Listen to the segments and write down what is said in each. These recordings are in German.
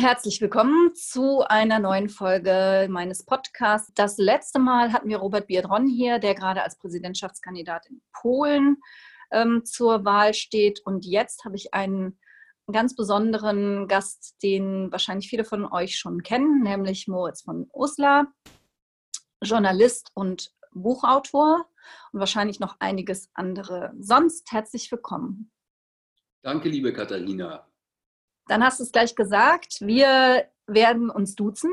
Herzlich willkommen zu einer neuen Folge meines Podcasts. Das letzte Mal hatten wir Robert Biedron hier, der gerade als Präsidentschaftskandidat in Polen ähm, zur Wahl steht. Und jetzt habe ich einen ganz besonderen Gast, den wahrscheinlich viele von euch schon kennen, nämlich Moritz von Uslar, Journalist und Buchautor und wahrscheinlich noch einiges andere. Sonst herzlich willkommen. Danke, liebe Katharina. Dann hast du es gleich gesagt, wir werden uns duzen,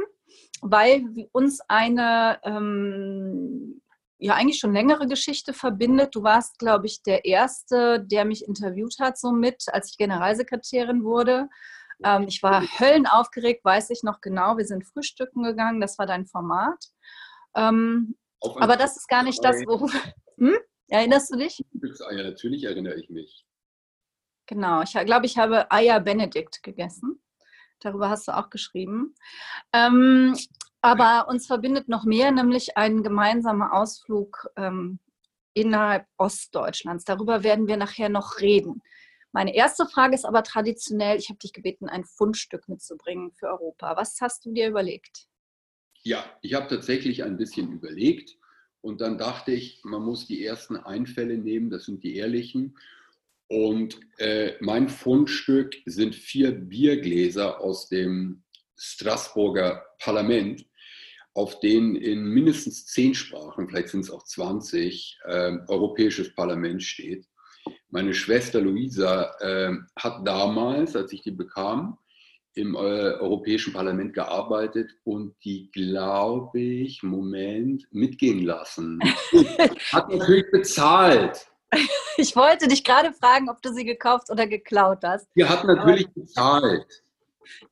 weil uns eine ähm, ja eigentlich schon längere Geschichte verbindet. Du warst, glaube ich, der Erste, der mich interviewt hat, so mit, als ich Generalsekretärin wurde. Ähm, ich war höllenaufgeregt, weiß ich noch genau. Wir sind frühstücken gegangen, das war dein Format. Ähm, aber das ist gar nicht das, worum. Hm? Erinnerst du dich? Ja, natürlich erinnere ich mich. Genau, ich glaube, ich habe Eier Benedikt gegessen. Darüber hast du auch geschrieben. Ähm, aber uns verbindet noch mehr, nämlich ein gemeinsamer Ausflug ähm, innerhalb Ostdeutschlands. Darüber werden wir nachher noch reden. Meine erste Frage ist aber traditionell, ich habe dich gebeten, ein Fundstück mitzubringen für Europa. Was hast du dir überlegt? Ja, ich habe tatsächlich ein bisschen überlegt und dann dachte ich, man muss die ersten Einfälle nehmen, das sind die ehrlichen. Und äh, mein Fundstück sind vier Biergläser aus dem Straßburger Parlament, auf denen in mindestens zehn Sprachen, vielleicht sind es auch 20, äh, Europäisches Parlament steht. Meine Schwester Luisa äh, hat damals, als ich die bekam, im äh, Europäischen Parlament gearbeitet und die, glaube ich, Moment, mitgehen lassen. hat natürlich bezahlt. Ich wollte dich gerade fragen, ob du sie gekauft oder geklaut hast. Die hat natürlich bezahlt.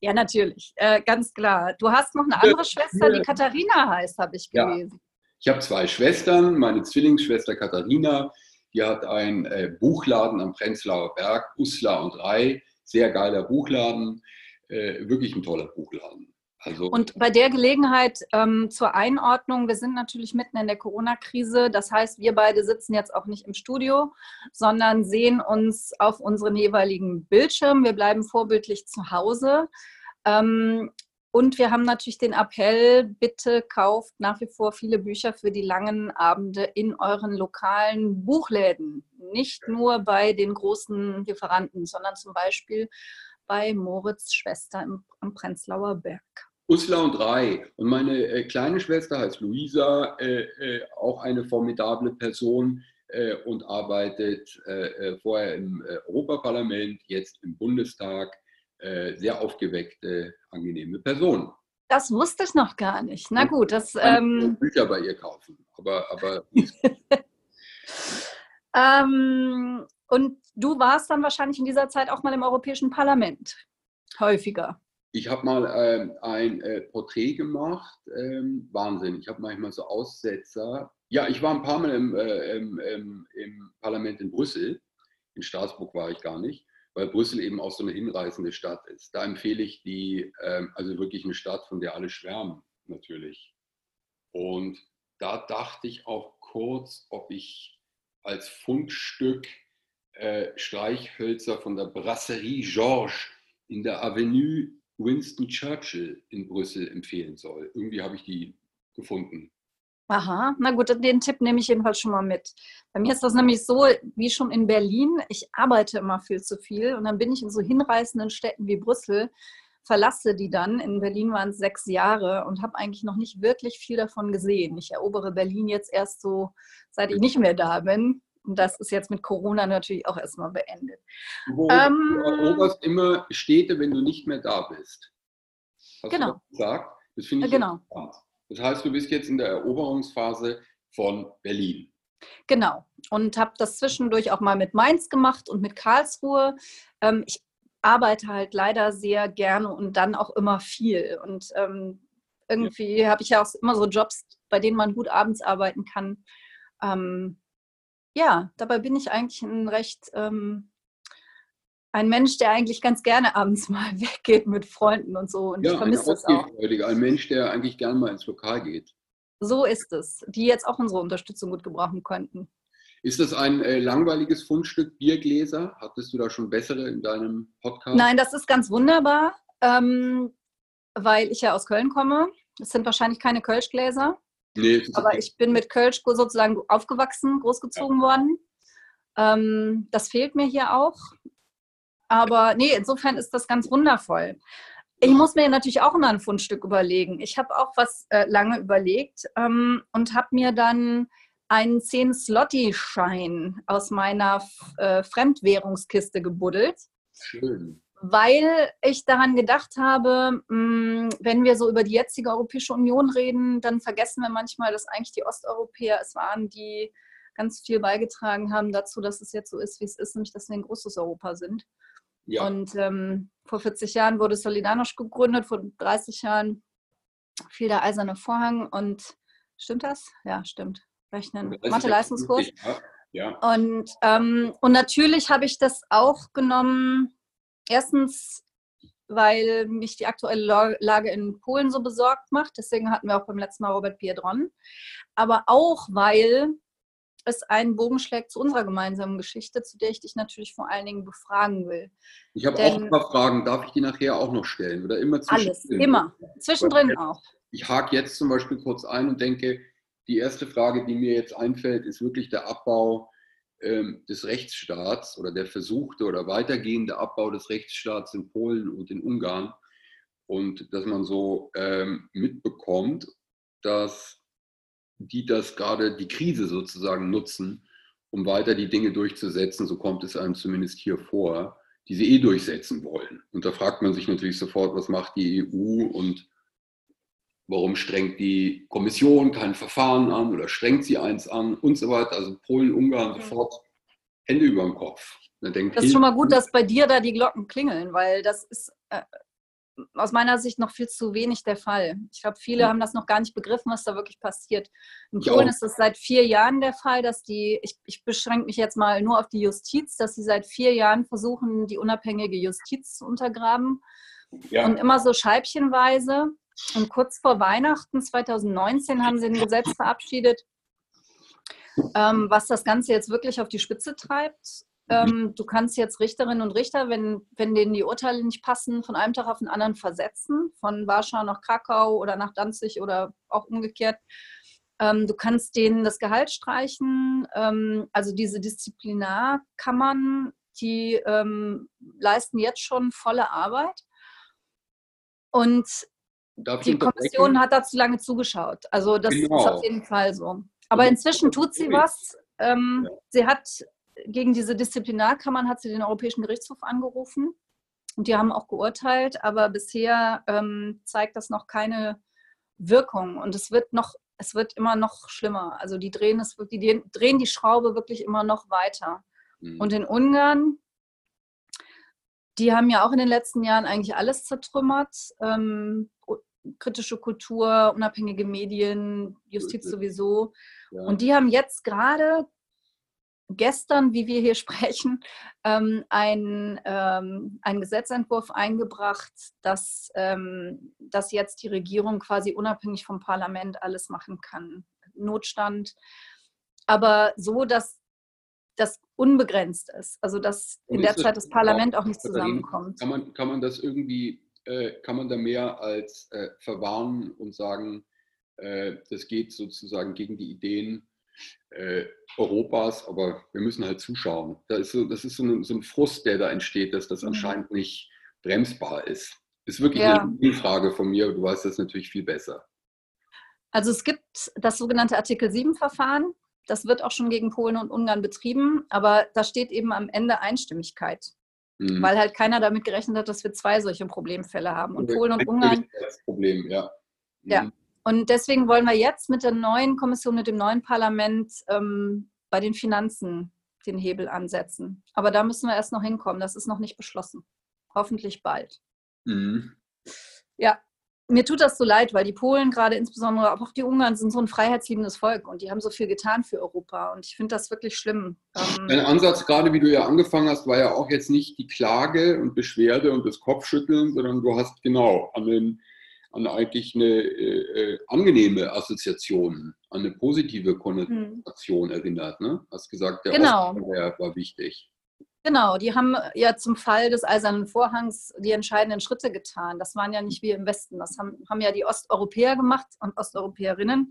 Ja, natürlich, äh, ganz klar. Du hast noch eine andere Schwester, die Katharina heißt, habe ich gelesen. Ja. Ich habe zwei Schwestern. Meine Zwillingsschwester Katharina, die hat einen äh, Buchladen am Prenzlauer Berg, Usla und Rei. Sehr geiler Buchladen, äh, wirklich ein toller Buchladen. Also und bei der Gelegenheit ähm, zur Einordnung, wir sind natürlich mitten in der Corona-Krise. Das heißt, wir beide sitzen jetzt auch nicht im Studio, sondern sehen uns auf unseren jeweiligen Bildschirmen. Wir bleiben vorbildlich zu Hause. Ähm, und wir haben natürlich den Appell, bitte kauft nach wie vor viele Bücher für die langen Abende in euren lokalen Buchläden. Nicht nur bei den großen Lieferanten, sondern zum Beispiel bei Moritz Schwester am Prenzlauer Berg. Usla und Rai. Und meine äh, kleine Schwester heißt Luisa, äh, äh, auch eine formidable Person äh, und arbeitet äh, äh, vorher im Europaparlament, jetzt im Bundestag. sehr aufgeweckte, angenehme Person. Das wusste ich noch gar nicht. Na gut, das. Ähm... Bücher bei ihr kaufen. Aber. aber ähm, und du warst dann wahrscheinlich in dieser Zeit auch mal im Europäischen Parlament. Häufiger. Ich habe mal ähm, ein äh, Porträt gemacht. Ähm, Wahnsinn. Ich habe manchmal so Aussetzer. Ja, ich war ein paar Mal im, äh, im, im, im, Parlament in Brüssel. In Straßburg war ich gar nicht, weil Brüssel eben auch so eine hinreißende Stadt ist. Da empfehle ich die, äh, also wirklich eine Stadt, von der alle schwärmen, natürlich. Und da dachte ich auch kurz, ob ich als Fundstück äh, Streichhölzer von der Brasserie Georges in der Avenue Winston Churchill in Brüssel empfehlen soll. Irgendwie habe ich die gefunden. Aha, na gut, den Tipp nehme ich jedenfalls schon mal mit. Bei mir ist das nämlich so, wie schon in Berlin, ich arbeite immer viel zu viel und dann bin ich in so hinreißenden Städten wie Brüssel, verlasse die dann, in Berlin waren es sechs Jahre und habe eigentlich noch nicht wirklich viel davon gesehen. Ich erobere Berlin jetzt erst so, seit ich nicht mehr da bin. Und das ist jetzt mit Corona natürlich auch erstmal beendet. Du ähm, eroberst immer Städte, wenn du nicht mehr da bist. Hast genau. du das gesagt? Das finde ich genau. interessant. Das heißt, du bist jetzt in der Eroberungsphase von Berlin. Genau. Und habe das zwischendurch auch mal mit Mainz gemacht und mit Karlsruhe. Ähm, ich arbeite halt leider sehr gerne und dann auch immer viel. Und ähm, irgendwie ja. habe ich ja auch immer so Jobs, bei denen man gut abends arbeiten kann. Ähm, ja, dabei bin ich eigentlich ein recht ähm, ein Mensch, der eigentlich ganz gerne abends mal weggeht mit Freunden und so. Und ja, ich vermisse das auch. Ein Mensch, der eigentlich gerne mal ins Lokal geht. So ist es, die jetzt auch unsere Unterstützung gut gebrauchen könnten. Ist das ein äh, langweiliges Fundstück Biergläser? Hattest du da schon bessere in deinem Podcast? Nein, das ist ganz wunderbar. Ähm, weil ich ja aus Köln komme. Es sind wahrscheinlich keine Kölschgläser. Nee, aber ich bin mit Kölsch sozusagen aufgewachsen, großgezogen ja. worden. Ähm, das fehlt mir hier auch. Aber nee, insofern ist das ganz wundervoll. Ich muss mir natürlich auch immer ein Fundstück überlegen. Ich habe auch was äh, lange überlegt ähm, und habe mir dann einen 10-Slotty-Schein aus meiner äh, Fremdwährungskiste gebuddelt. Schön. Weil ich daran gedacht habe, mm, wenn wir so über die jetzige Europäische Union reden, dann vergessen wir manchmal, dass eigentlich die Osteuropäer es waren, die ganz viel beigetragen haben dazu, dass es jetzt so ist, wie es ist, nämlich dass wir ein großes Europa sind. Ja. Und ähm, vor 40 Jahren wurde Solidarność gegründet, vor 30 Jahren fiel der eiserne Vorhang und stimmt das? Ja, stimmt. Rechnen. Mathe-Leistungskurs. Ja. ja. Und, ähm, und natürlich habe ich das auch genommen, erstens, weil mich die aktuelle Lage in Polen so besorgt macht. Deswegen hatten wir auch beim letzten Mal Robert Piedron. Aber auch, weil es einen Bogen schlägt zu unserer gemeinsamen Geschichte, zu der ich dich natürlich vor allen Dingen befragen will. Ich habe auch ein paar Fragen, darf ich die nachher auch noch stellen? Oder immer zwischendrin? Alles, immer. Zwischendrin auch. Ich hake jetzt zum Beispiel kurz ein und denke, die erste Frage, die mir jetzt einfällt, ist wirklich der Abbau des Rechtsstaats oder der versuchte oder weitergehende Abbau des Rechtsstaats in Polen und in Ungarn. Und dass man so ähm, mitbekommt, dass die das gerade die Krise sozusagen nutzen, um weiter die Dinge durchzusetzen, so kommt es einem zumindest hier vor, die sie eh durchsetzen wollen. Und da fragt man sich natürlich sofort, was macht die EU und warum strengt die Kommission kein Verfahren an oder strengt sie eins an und so weiter. Also Polen, Ungarn sofort Hände über dem Kopf. Denkt, das ist schon mal gut, dass bei dir da die Glocken klingeln, weil das ist äh, aus meiner Sicht noch viel zu wenig der Fall. Ich glaube, viele ja. haben das noch gar nicht begriffen, was da wirklich passiert. In Polen ist es seit vier Jahren der Fall, dass die, ich, ich beschränke mich jetzt mal nur auf die Justiz, dass sie seit vier Jahren versuchen, die unabhängige Justiz zu untergraben. Ja. Und immer so scheibchenweise. Und kurz vor Weihnachten 2019 haben sie ein Gesetz verabschiedet, ähm, was das Ganze jetzt wirklich auf die Spitze treibt. Ähm, du kannst jetzt Richterinnen und Richter, wenn, wenn denen die Urteile nicht passen, von einem Tag auf den anderen versetzen, von Warschau nach Krakau oder nach Danzig oder auch umgekehrt. Ähm, du kannst denen das Gehalt streichen. Ähm, also diese Disziplinarkammern, die ähm, leisten jetzt schon volle Arbeit. Und Darf die Kommission hat dazu lange zugeschaut. Also das genau. ist auf jeden Fall so. Aber inzwischen tut sie was. Ähm, ja. Sie hat gegen diese Disziplinarkammern hat sie den Europäischen Gerichtshof angerufen und die haben auch geurteilt, aber bisher ähm, zeigt das noch keine Wirkung und es wird noch, es wird immer noch schlimmer. Also die drehen es, die drehen die Schraube wirklich immer noch weiter. Mhm. Und in Ungarn, die haben ja auch in den letzten Jahren eigentlich alles zertrümmert. Ähm, kritische Kultur, unabhängige Medien, Justiz sowieso. Ja. Und die haben jetzt gerade gestern, wie wir hier sprechen, ähm, ein, ähm, einen Gesetzentwurf eingebracht, dass, ähm, dass jetzt die Regierung quasi unabhängig vom Parlament alles machen kann. Notstand, aber so, dass das unbegrenzt ist. Also dass in der Zeit das Parlament auch nicht zusammenkommt. Kann man, kann man das irgendwie, kann man da mehr als äh, verwarnen und sagen, äh, das geht sozusagen gegen die Ideen äh, Europas, aber wir müssen halt zuschauen. Da ist so, das ist so ein, so ein Frust, der da entsteht, dass das mhm. anscheinend nicht bremsbar ist. Ist wirklich ja. eine Frage von mir, du weißt das natürlich viel besser. Also es gibt das sogenannte Artikel 7-Verfahren. Das wird auch schon gegen Polen und Ungarn betrieben, aber da steht eben am Ende Einstimmigkeit. Mhm. Weil halt keiner damit gerechnet hat, dass wir zwei solche Problemfälle haben. Und, und Polen und Ungarn. Das Problem, ja. Mhm. Ja, und deswegen wollen wir jetzt mit der neuen Kommission, mit dem neuen Parlament ähm, bei den Finanzen den Hebel ansetzen. Aber da müssen wir erst noch hinkommen. Das ist noch nicht beschlossen. Hoffentlich bald. Mhm. Ja, mir tut das so leid, weil die Polen gerade insbesondere, aber auch die Ungarn sind so ein freiheitsliebendes Volk und die haben so viel getan für Europa und ich finde das wirklich schlimm. Ähm, Dein Ansatz, gerade wie du ja angefangen hast, war ja auch jetzt nicht die Klage und Beschwerde und das Kopfschütteln, sondern du hast genau an den an eigentlich eine äh, äh, angenehme Assoziation, an eine positive Konnotation hm. erinnert. Ne? Hast gesagt, der genau. war, war wichtig. Genau, die haben ja zum Fall des Eisernen Vorhangs die entscheidenden Schritte getan. Das waren ja nicht wir im Westen, das haben, haben ja die Osteuropäer gemacht und Osteuropäerinnen.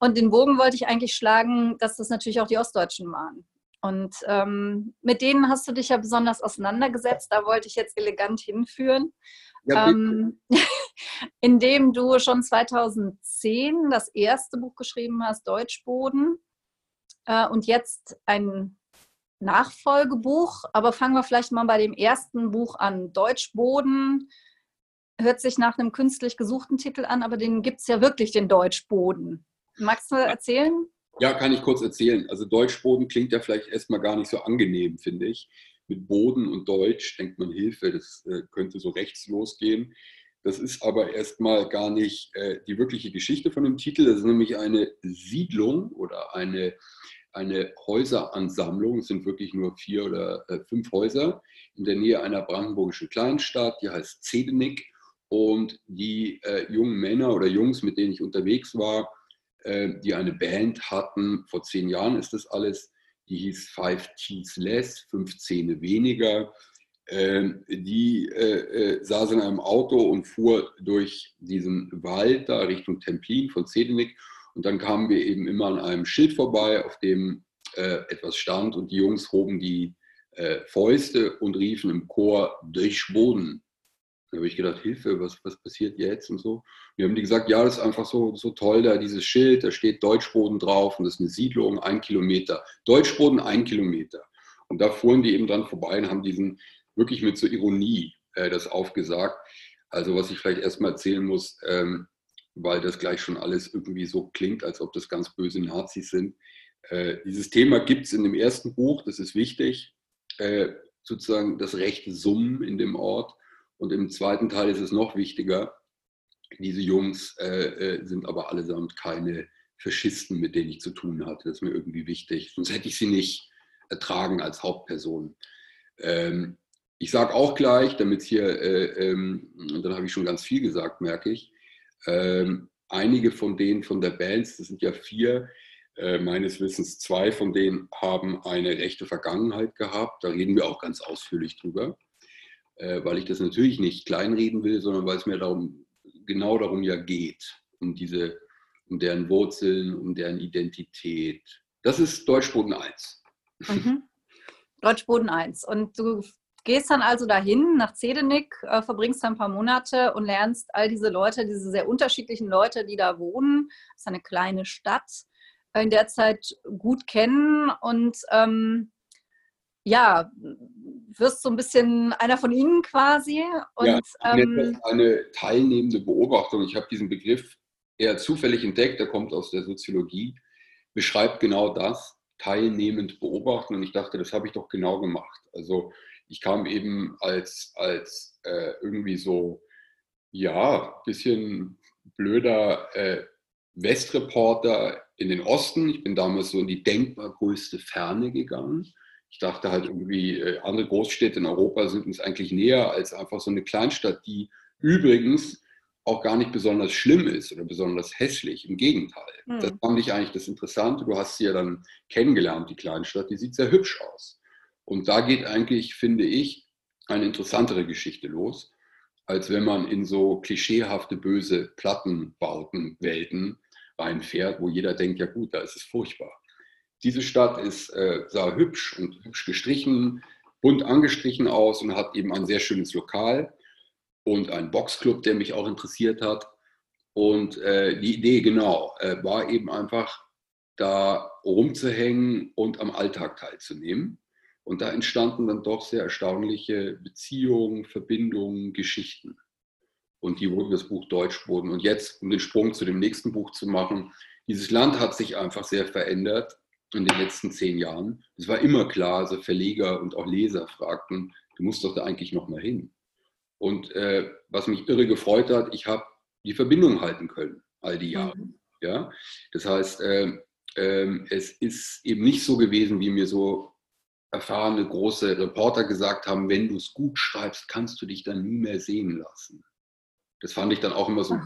Und den Bogen wollte ich eigentlich schlagen, dass das natürlich auch die Ostdeutschen waren. Und ähm, mit denen hast du dich ja besonders auseinandergesetzt. Da wollte ich jetzt elegant hinführen. Ja, ähm, indem du schon 2010 das erste Buch geschrieben hast, Deutschboden. Äh, und jetzt ein Nachfolgebuch, aber fangen wir vielleicht mal bei dem ersten Buch an. Deutschboden hört sich nach einem künstlich gesuchten Titel an, aber den gibt es ja wirklich, den Deutschboden. Magst du erzählen? Ja, kann ich kurz erzählen. Also Deutschboden klingt ja vielleicht erstmal gar nicht so angenehm, finde ich. Mit Boden und Deutsch denkt man Hilfe, das äh, könnte so rechts losgehen. Das ist aber erstmal gar nicht äh, die wirkliche Geschichte von dem Titel. Das ist nämlich eine Siedlung oder eine eine Häuseransammlung, es sind wirklich nur vier oder äh, fünf Häuser in der Nähe einer brandenburgischen Kleinstadt, die heißt Zedenick. Und die äh, jungen Männer oder Jungs, mit denen ich unterwegs war, äh, die eine Band hatten, vor zehn Jahren ist das alles, die hieß Five Teens Less, fünf Zähne weniger. Ähm, die äh, äh, saß in einem Auto und fuhr durch diesen Wald da Richtung Templin von Zedenick und dann kamen wir eben immer an einem Schild vorbei, auf dem äh, etwas stand und die Jungs hoben die äh, Fäuste und riefen im Chor Durchboden. Da habe ich gedacht, Hilfe, was, was passiert jetzt und so. Und haben die gesagt, ja, das ist einfach so, so toll, da dieses Schild, da steht Deutschboden drauf und das ist eine Siedlung, ein Kilometer. Deutschboden, ein Kilometer. Und da fuhren die eben dran vorbei und haben diesen wirklich mit so Ironie äh, das aufgesagt. Also was ich vielleicht erstmal erzählen muss, ähm, weil das gleich schon alles irgendwie so klingt, als ob das ganz böse Nazis sind. Äh, dieses Thema gibt es in dem ersten Buch, das ist wichtig, äh, sozusagen das rechte Summen in dem Ort. Und im zweiten Teil ist es noch wichtiger, diese Jungs äh, äh, sind aber allesamt keine Faschisten, mit denen ich zu tun hatte. Das ist mir irgendwie wichtig, sonst hätte ich sie nicht ertragen als Hauptperson. Ähm, ich sage auch gleich, damit hier, äh, ähm, dann habe ich schon ganz viel gesagt, merke ich, ähm, einige von denen von der Bands, das sind ja vier, äh, meines Wissens zwei von denen haben eine rechte Vergangenheit gehabt. Da reden wir auch ganz ausführlich drüber, äh, weil ich das natürlich nicht kleinreden will, sondern weil es mir darum, genau darum ja geht, um diese, um deren Wurzeln, um deren Identität. Das ist Deutschboden 1. Mhm. Deutschboden 1. Und du gehst dann also dahin nach Zedenick, äh, verbringst da ein paar Monate und lernst all diese Leute, diese sehr unterschiedlichen Leute, die da wohnen. Das ist eine kleine Stadt äh, in der Zeit gut kennen und ähm, ja, wirst so ein bisschen einer von ihnen quasi. Und, ja, ähm, eine teilnehmende Beobachtung. Ich habe diesen Begriff eher zufällig entdeckt, der kommt aus der Soziologie, beschreibt genau das, teilnehmend beobachten. Und ich dachte, das habe ich doch genau gemacht. Also ich kam eben als, als äh, irgendwie so, ja, bisschen blöder äh, Westreporter in den Osten. Ich bin damals so in die denkbar größte Ferne gegangen. Ich dachte halt irgendwie, äh, andere Großstädte in Europa sind uns eigentlich näher als einfach so eine Kleinstadt, die übrigens auch gar nicht besonders schlimm ist oder besonders hässlich. Im Gegenteil. Mhm. Das fand ich eigentlich das Interessante. Du hast sie ja dann kennengelernt, die Kleinstadt. Die sieht sehr hübsch aus. Und da geht eigentlich, finde ich, eine interessantere Geschichte los, als wenn man in so klischeehafte, böse Plattenbauten, Welten reinfährt, wo jeder denkt, ja gut, da ist es furchtbar. Diese Stadt ist, äh, sah hübsch und hübsch gestrichen, bunt angestrichen aus und hat eben ein sehr schönes Lokal und einen Boxclub, der mich auch interessiert hat. Und äh, die Idee, genau, äh, war eben einfach, da rumzuhängen und am Alltag teilzunehmen. Und da entstanden dann doch sehr erstaunliche Beziehungen, Verbindungen, Geschichten. Und die wurden das Buch Deutsch wurden. Und jetzt, um den Sprung zu dem nächsten Buch zu machen, dieses Land hat sich einfach sehr verändert in den letzten zehn Jahren. Es war immer klar, also Verleger und auch Leser fragten, du musst doch da eigentlich noch mal hin. Und äh, was mich irre gefreut hat, ich habe die Verbindung halten können, all die Jahre. Mhm. Ja? Das heißt, äh, äh, es ist eben nicht so gewesen, wie mir so erfahrene große Reporter gesagt haben, wenn du es gut schreibst, kannst du dich dann nie mehr sehen lassen. Das fand ich dann auch immer so,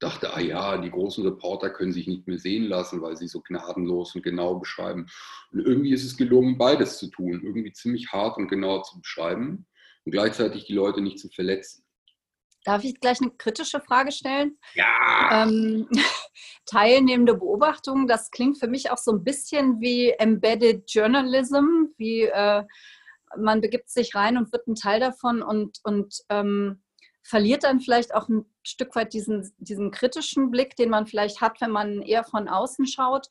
dachte, ah ja, die großen Reporter können sich nicht mehr sehen lassen, weil sie so gnadenlos und genau beschreiben. Und irgendwie ist es gelungen, beides zu tun, irgendwie ziemlich hart und genau zu beschreiben und gleichzeitig die Leute nicht zu verletzen. Darf ich gleich eine kritische Frage stellen? Ja. Ähm, teilnehmende Beobachtung, das klingt für mich auch so ein bisschen wie Embedded Journalism, wie äh, man begibt sich rein und wird ein Teil davon und, und ähm, verliert dann vielleicht auch ein Stück weit diesen, diesen kritischen Blick, den man vielleicht hat, wenn man eher von außen schaut.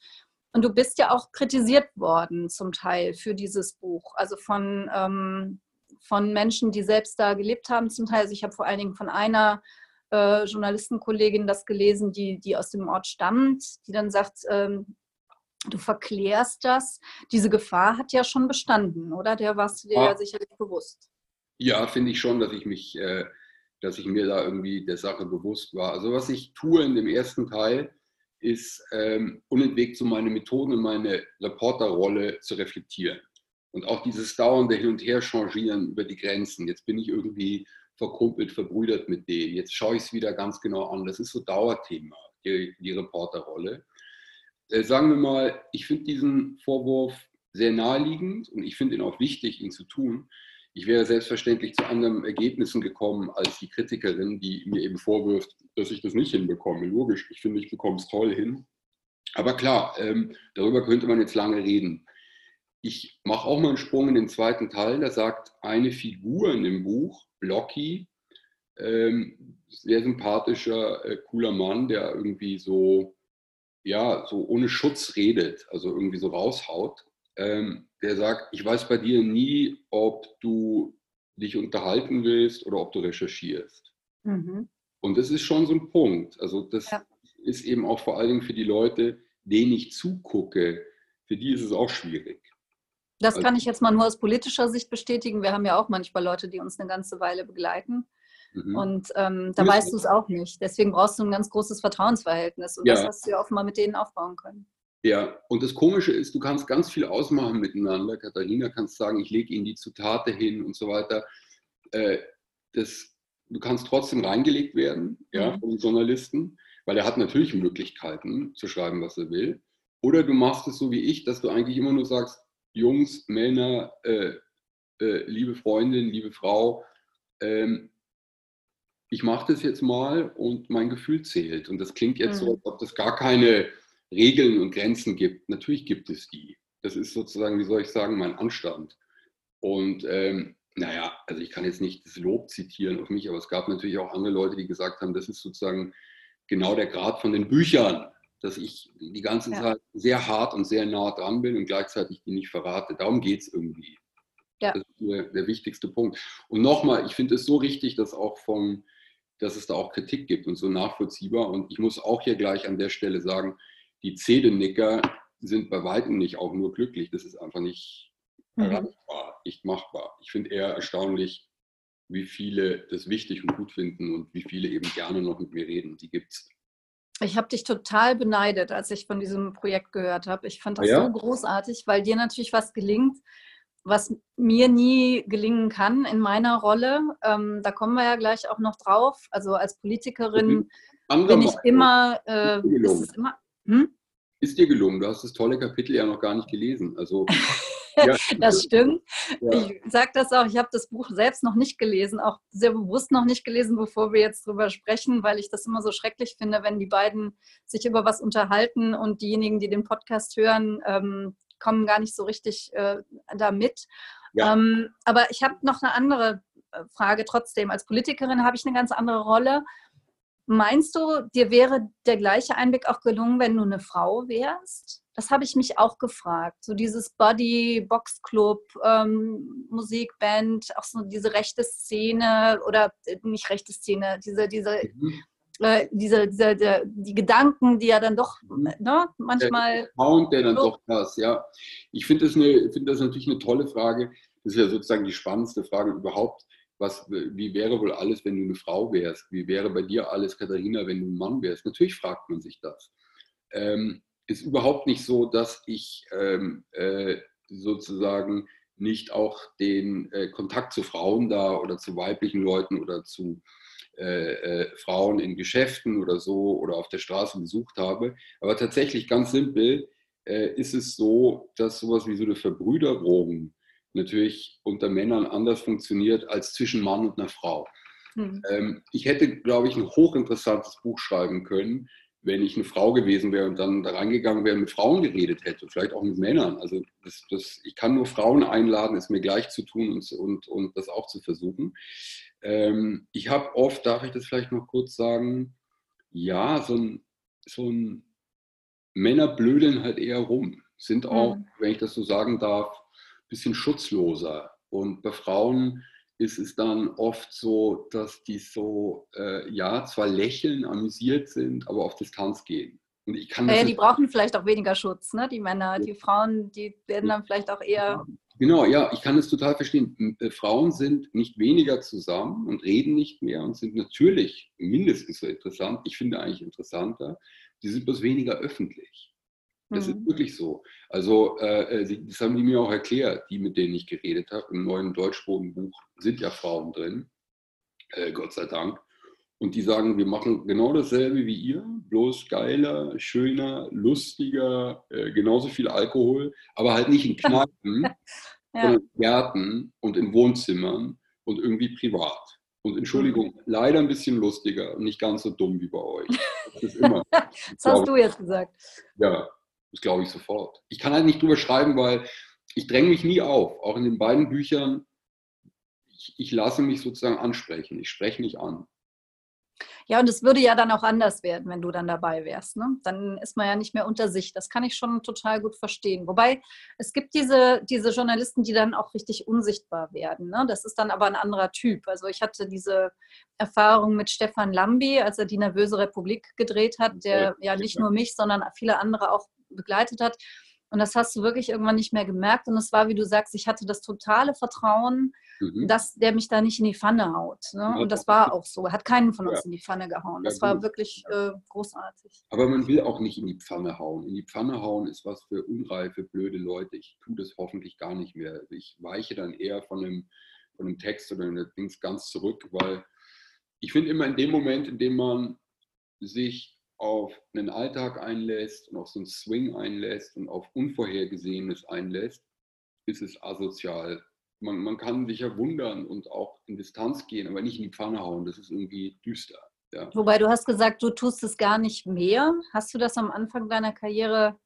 Und du bist ja auch kritisiert worden zum Teil für dieses Buch, also von ähm, von Menschen, die selbst da gelebt haben zum Teil. Also ich habe vor allen Dingen von einer äh, Journalistenkollegin das gelesen, die, die aus dem Ort stammt, die dann sagt, ähm, du verklärst das. Diese Gefahr hat ja schon bestanden, oder? Der warst du dir ja, ja sicherlich bewusst. Ja, finde ich schon, dass ich mich, äh, dass ich mir da irgendwie der Sache bewusst war. Also was ich tue in dem ersten Teil, ist ähm, unentwegt so meine Methoden und meine Reporterrolle zu reflektieren. Und auch dieses dauernde Hin- und Her-Changieren über die Grenzen. Jetzt bin ich irgendwie verkumpelt, verbrüdert mit denen. Jetzt schaue ich es wieder ganz genau an. Das ist so Dauerthema, die, die Reporterrolle. Äh, sagen wir mal, ich finde diesen Vorwurf sehr naheliegend und ich finde ihn auch wichtig, ihn zu tun. Ich wäre selbstverständlich zu anderen Ergebnissen gekommen als die Kritikerin, die mir eben vorwirft, dass ich das nicht hinbekomme. Logisch, ich finde, ich bekomme es toll hin. Aber klar, ähm, darüber könnte man jetzt lange reden ich mache auch mal einen Sprung in den zweiten Teil. Da sagt eine Figur in dem Buch, Blocky, ähm, sehr sympathischer, äh, cooler Mann, der irgendwie so, ja, so ohne Schutz redet, also irgendwie so raushaut. Ähm, der sagt, ich weiß bei dir nie, ob du dich unterhalten willst oder ob du recherchierst. Mhm. Und das ist schon so ein Punkt. Also das ja. ist eben auch vor allen Dingen für die Leute, denen ich zugucke, für die ist es auch schwierig. Das kann ich jetzt mal nur aus politischer Sicht bestätigen. Wir haben ja auch manchmal Leute, die uns eine ganze Weile begleiten. Mhm. Und ähm, da weißt du es auch nicht. Deswegen brauchst du ein ganz großes Vertrauensverhältnis. Und ja. das hast du ja offenbar mit denen aufbauen können. Ja, und das Komische ist, du kannst ganz viel ausmachen miteinander. Katharina kannst sagen, ich lege ihnen die Zitate hin und so weiter. Äh, das, du kannst trotzdem reingelegt werden ja, mhm. vom Journalisten, weil er hat natürlich Möglichkeiten zu schreiben, was er will. Oder du machst es so wie ich, dass du eigentlich immer nur sagst, Jungs, Männer, äh, äh, liebe Freundin, liebe Frau, ähm, ich mache das jetzt mal und mein Gefühl zählt. Und das klingt jetzt mhm. so, als ob es gar keine Regeln und Grenzen gibt. Natürlich gibt es die. Das ist sozusagen, wie soll ich sagen, mein Anstand. Und ähm, naja, also ich kann jetzt nicht das Lob zitieren auf mich, aber es gab natürlich auch andere Leute, die gesagt haben, das ist sozusagen genau der Grad von den Büchern dass ich die ganze ja. Zeit sehr hart und sehr nah dran bin und gleichzeitig die nicht verrate. Darum geht es irgendwie. Ja. Das ist der, der, wichtigste Punkt. Und nochmal, ich finde es so richtig, dass, auch von, dass es da auch Kritik gibt und so nachvollziehbar. Und ich muss auch hier gleich an der Stelle sagen, die Zedenicker sind bei weitem nicht auch nur glücklich. Das ist einfach nicht mhm. erreichbar, nicht machbar. Ich finde eher erstaunlich, wie viele das wichtig und gut finden und wie viele eben gerne noch mit mir reden. Die gibt es ich habe dich total beneidet, als ich von diesem Projekt gehört habe. Ich fand das ja? so großartig, weil dir natürlich was gelingt, was mir nie gelingen kann in meiner Rolle. Ähm, da kommen wir ja gleich auch noch drauf. Also als Politikerin mhm. bin ich immer, äh, ist, immer hm? Ist dir gelungen. Du hast das tolle Kapitel ja noch gar nicht gelesen. Also das stimmt. Ja. Ich sage das auch, ich habe das Buch selbst noch nicht gelesen, auch sehr bewusst noch nicht gelesen, bevor wir jetzt drüber sprechen, weil ich das immer so schrecklich finde, wenn die beiden sich über was unterhalten und diejenigen, die den Podcast hören, ähm, kommen gar nicht so richtig äh, da mit. Ja. Ähm, aber ich habe noch eine andere äh, Frage trotzdem. Als Politikerin habe ich eine ganz andere Rolle. Meinst du, dir wäre der gleiche Einblick auch gelungen, wenn du eine Frau wärst? Das habe ich mich auch gefragt. So dieses Body, Boxclub, ähm, Musikband, auch so diese rechte Szene oder äh, nicht rechte Szene, diese, diese, mhm. äh, diese, diese, die, die Gedanken, die ja dann doch mhm. ne, manchmal. Der Sound, der dann so. doch das, ja. Ich finde das, find das natürlich eine tolle Frage. Das ist ja sozusagen die spannendste Frage überhaupt was, wie wäre wohl alles, wenn du eine Frau wärst? Wie wäre bei dir alles, Katharina, wenn du ein Mann wärst? Natürlich fragt man sich das. Ähm, ist überhaupt nicht so, dass ich ähm, äh, sozusagen nicht auch den äh, Kontakt zu Frauen da oder zu weiblichen Leuten oder zu äh, äh, Frauen in Geschäften oder so oder auf der Straße besucht habe. Aber tatsächlich ganz simpel äh, ist es so, dass sowas wie so eine Verbrüderung natürlich unter Männern anders funktioniert als zwischen Mann und einer Frau. Hm. Ähm, ich hätte, glaube ich, ein hochinteressantes Buch schreiben können, wenn ich eine Frau gewesen wäre und dann da reingegangen wäre und mit Frauen geredet hätte, vielleicht auch mit Männern. Also das, das, ich kann nur Frauen einladen, es mir gleich zu tun und, und, und das auch zu versuchen. Ähm, ich habe oft, darf ich das vielleicht noch kurz sagen, ja, so ein, so ein Männer blödeln halt eher rum, sind auch, mhm. wenn ich das so sagen darf, bisschen schutzloser. Und bei Frauen ist es dann oft so, dass die so, äh, ja, zwar lächeln, amüsiert sind, aber auf Distanz gehen. Und ich kann naja, die brauchen vielleicht auch weniger Schutz, ne? die Männer. Die Frauen, die werden dann vielleicht auch eher. Genau, ja, ich kann es total verstehen. Äh, Frauen sind nicht weniger zusammen und reden nicht mehr und sind natürlich mindestens so interessant. Ich finde eigentlich interessanter. Die sind bloß weniger öffentlich. Das mhm. ist wirklich so. Also, äh, äh das haben die mir auch erklärt, die, mit denen ich geredet habe. Im neuen Deutschbodenbuch sind ja Frauen drin, äh, Gott sei Dank. Und die sagen, wir machen genau dasselbe wie ihr, bloß geiler, schöner, lustiger, äh, genauso viel Alkohol, aber halt nicht in Kneipen, ja. sondern in Gärten und in Wohnzimmern und irgendwie privat. Und Entschuldigung, mhm. leider ein bisschen lustiger und nicht ganz so dumm wie bei euch. Das ist immer. das hast du jetzt gesagt. Ja, das glaube ich sofort. Ich kann halt nicht drüber schreiben, weil ich dränge mich nie auf. Auch in den beiden Büchern, ich, ich lasse mich sozusagen ansprechen. Ich spreche mich an. Ja, und es würde ja dann auch anders werden, wenn du dann dabei wärst. Ne? Dann ist man ja nicht mehr unter sich. Das kann ich schon total gut verstehen. Wobei es gibt diese, diese Journalisten, die dann auch richtig unsichtbar werden. Ne? Das ist dann aber ein anderer Typ. Also ich hatte diese Erfahrung mit Stefan Lambi, als er die Nervöse Republik gedreht hat, der ja nicht nur mich, sondern viele andere auch begleitet hat. Und das hast du wirklich irgendwann nicht mehr gemerkt. Und es war, wie du sagst, ich hatte das totale Vertrauen, mhm. dass der mich da nicht in die Pfanne haut. Ne? Und das war auch so. Er hat keinen von uns ja. in die Pfanne gehauen. Das ja, war wirklich äh, großartig. Aber man will auch nicht in die Pfanne hauen. In die Pfanne hauen ist was für unreife, blöde Leute. Ich tue das hoffentlich gar nicht mehr. Ich weiche dann eher von einem, von einem Text oder einem Dings ganz zurück, weil ich finde immer in dem Moment, in dem man sich auf einen Alltag einlässt und auf so einen Swing einlässt und auf Unvorhergesehenes einlässt, ist es asozial. Man, man kann sich ja wundern und auch in Distanz gehen, aber nicht in die Pfanne hauen. Das ist irgendwie düster. Ja. Wobei du hast gesagt, du tust es gar nicht mehr. Hast du das am Anfang deiner Karriere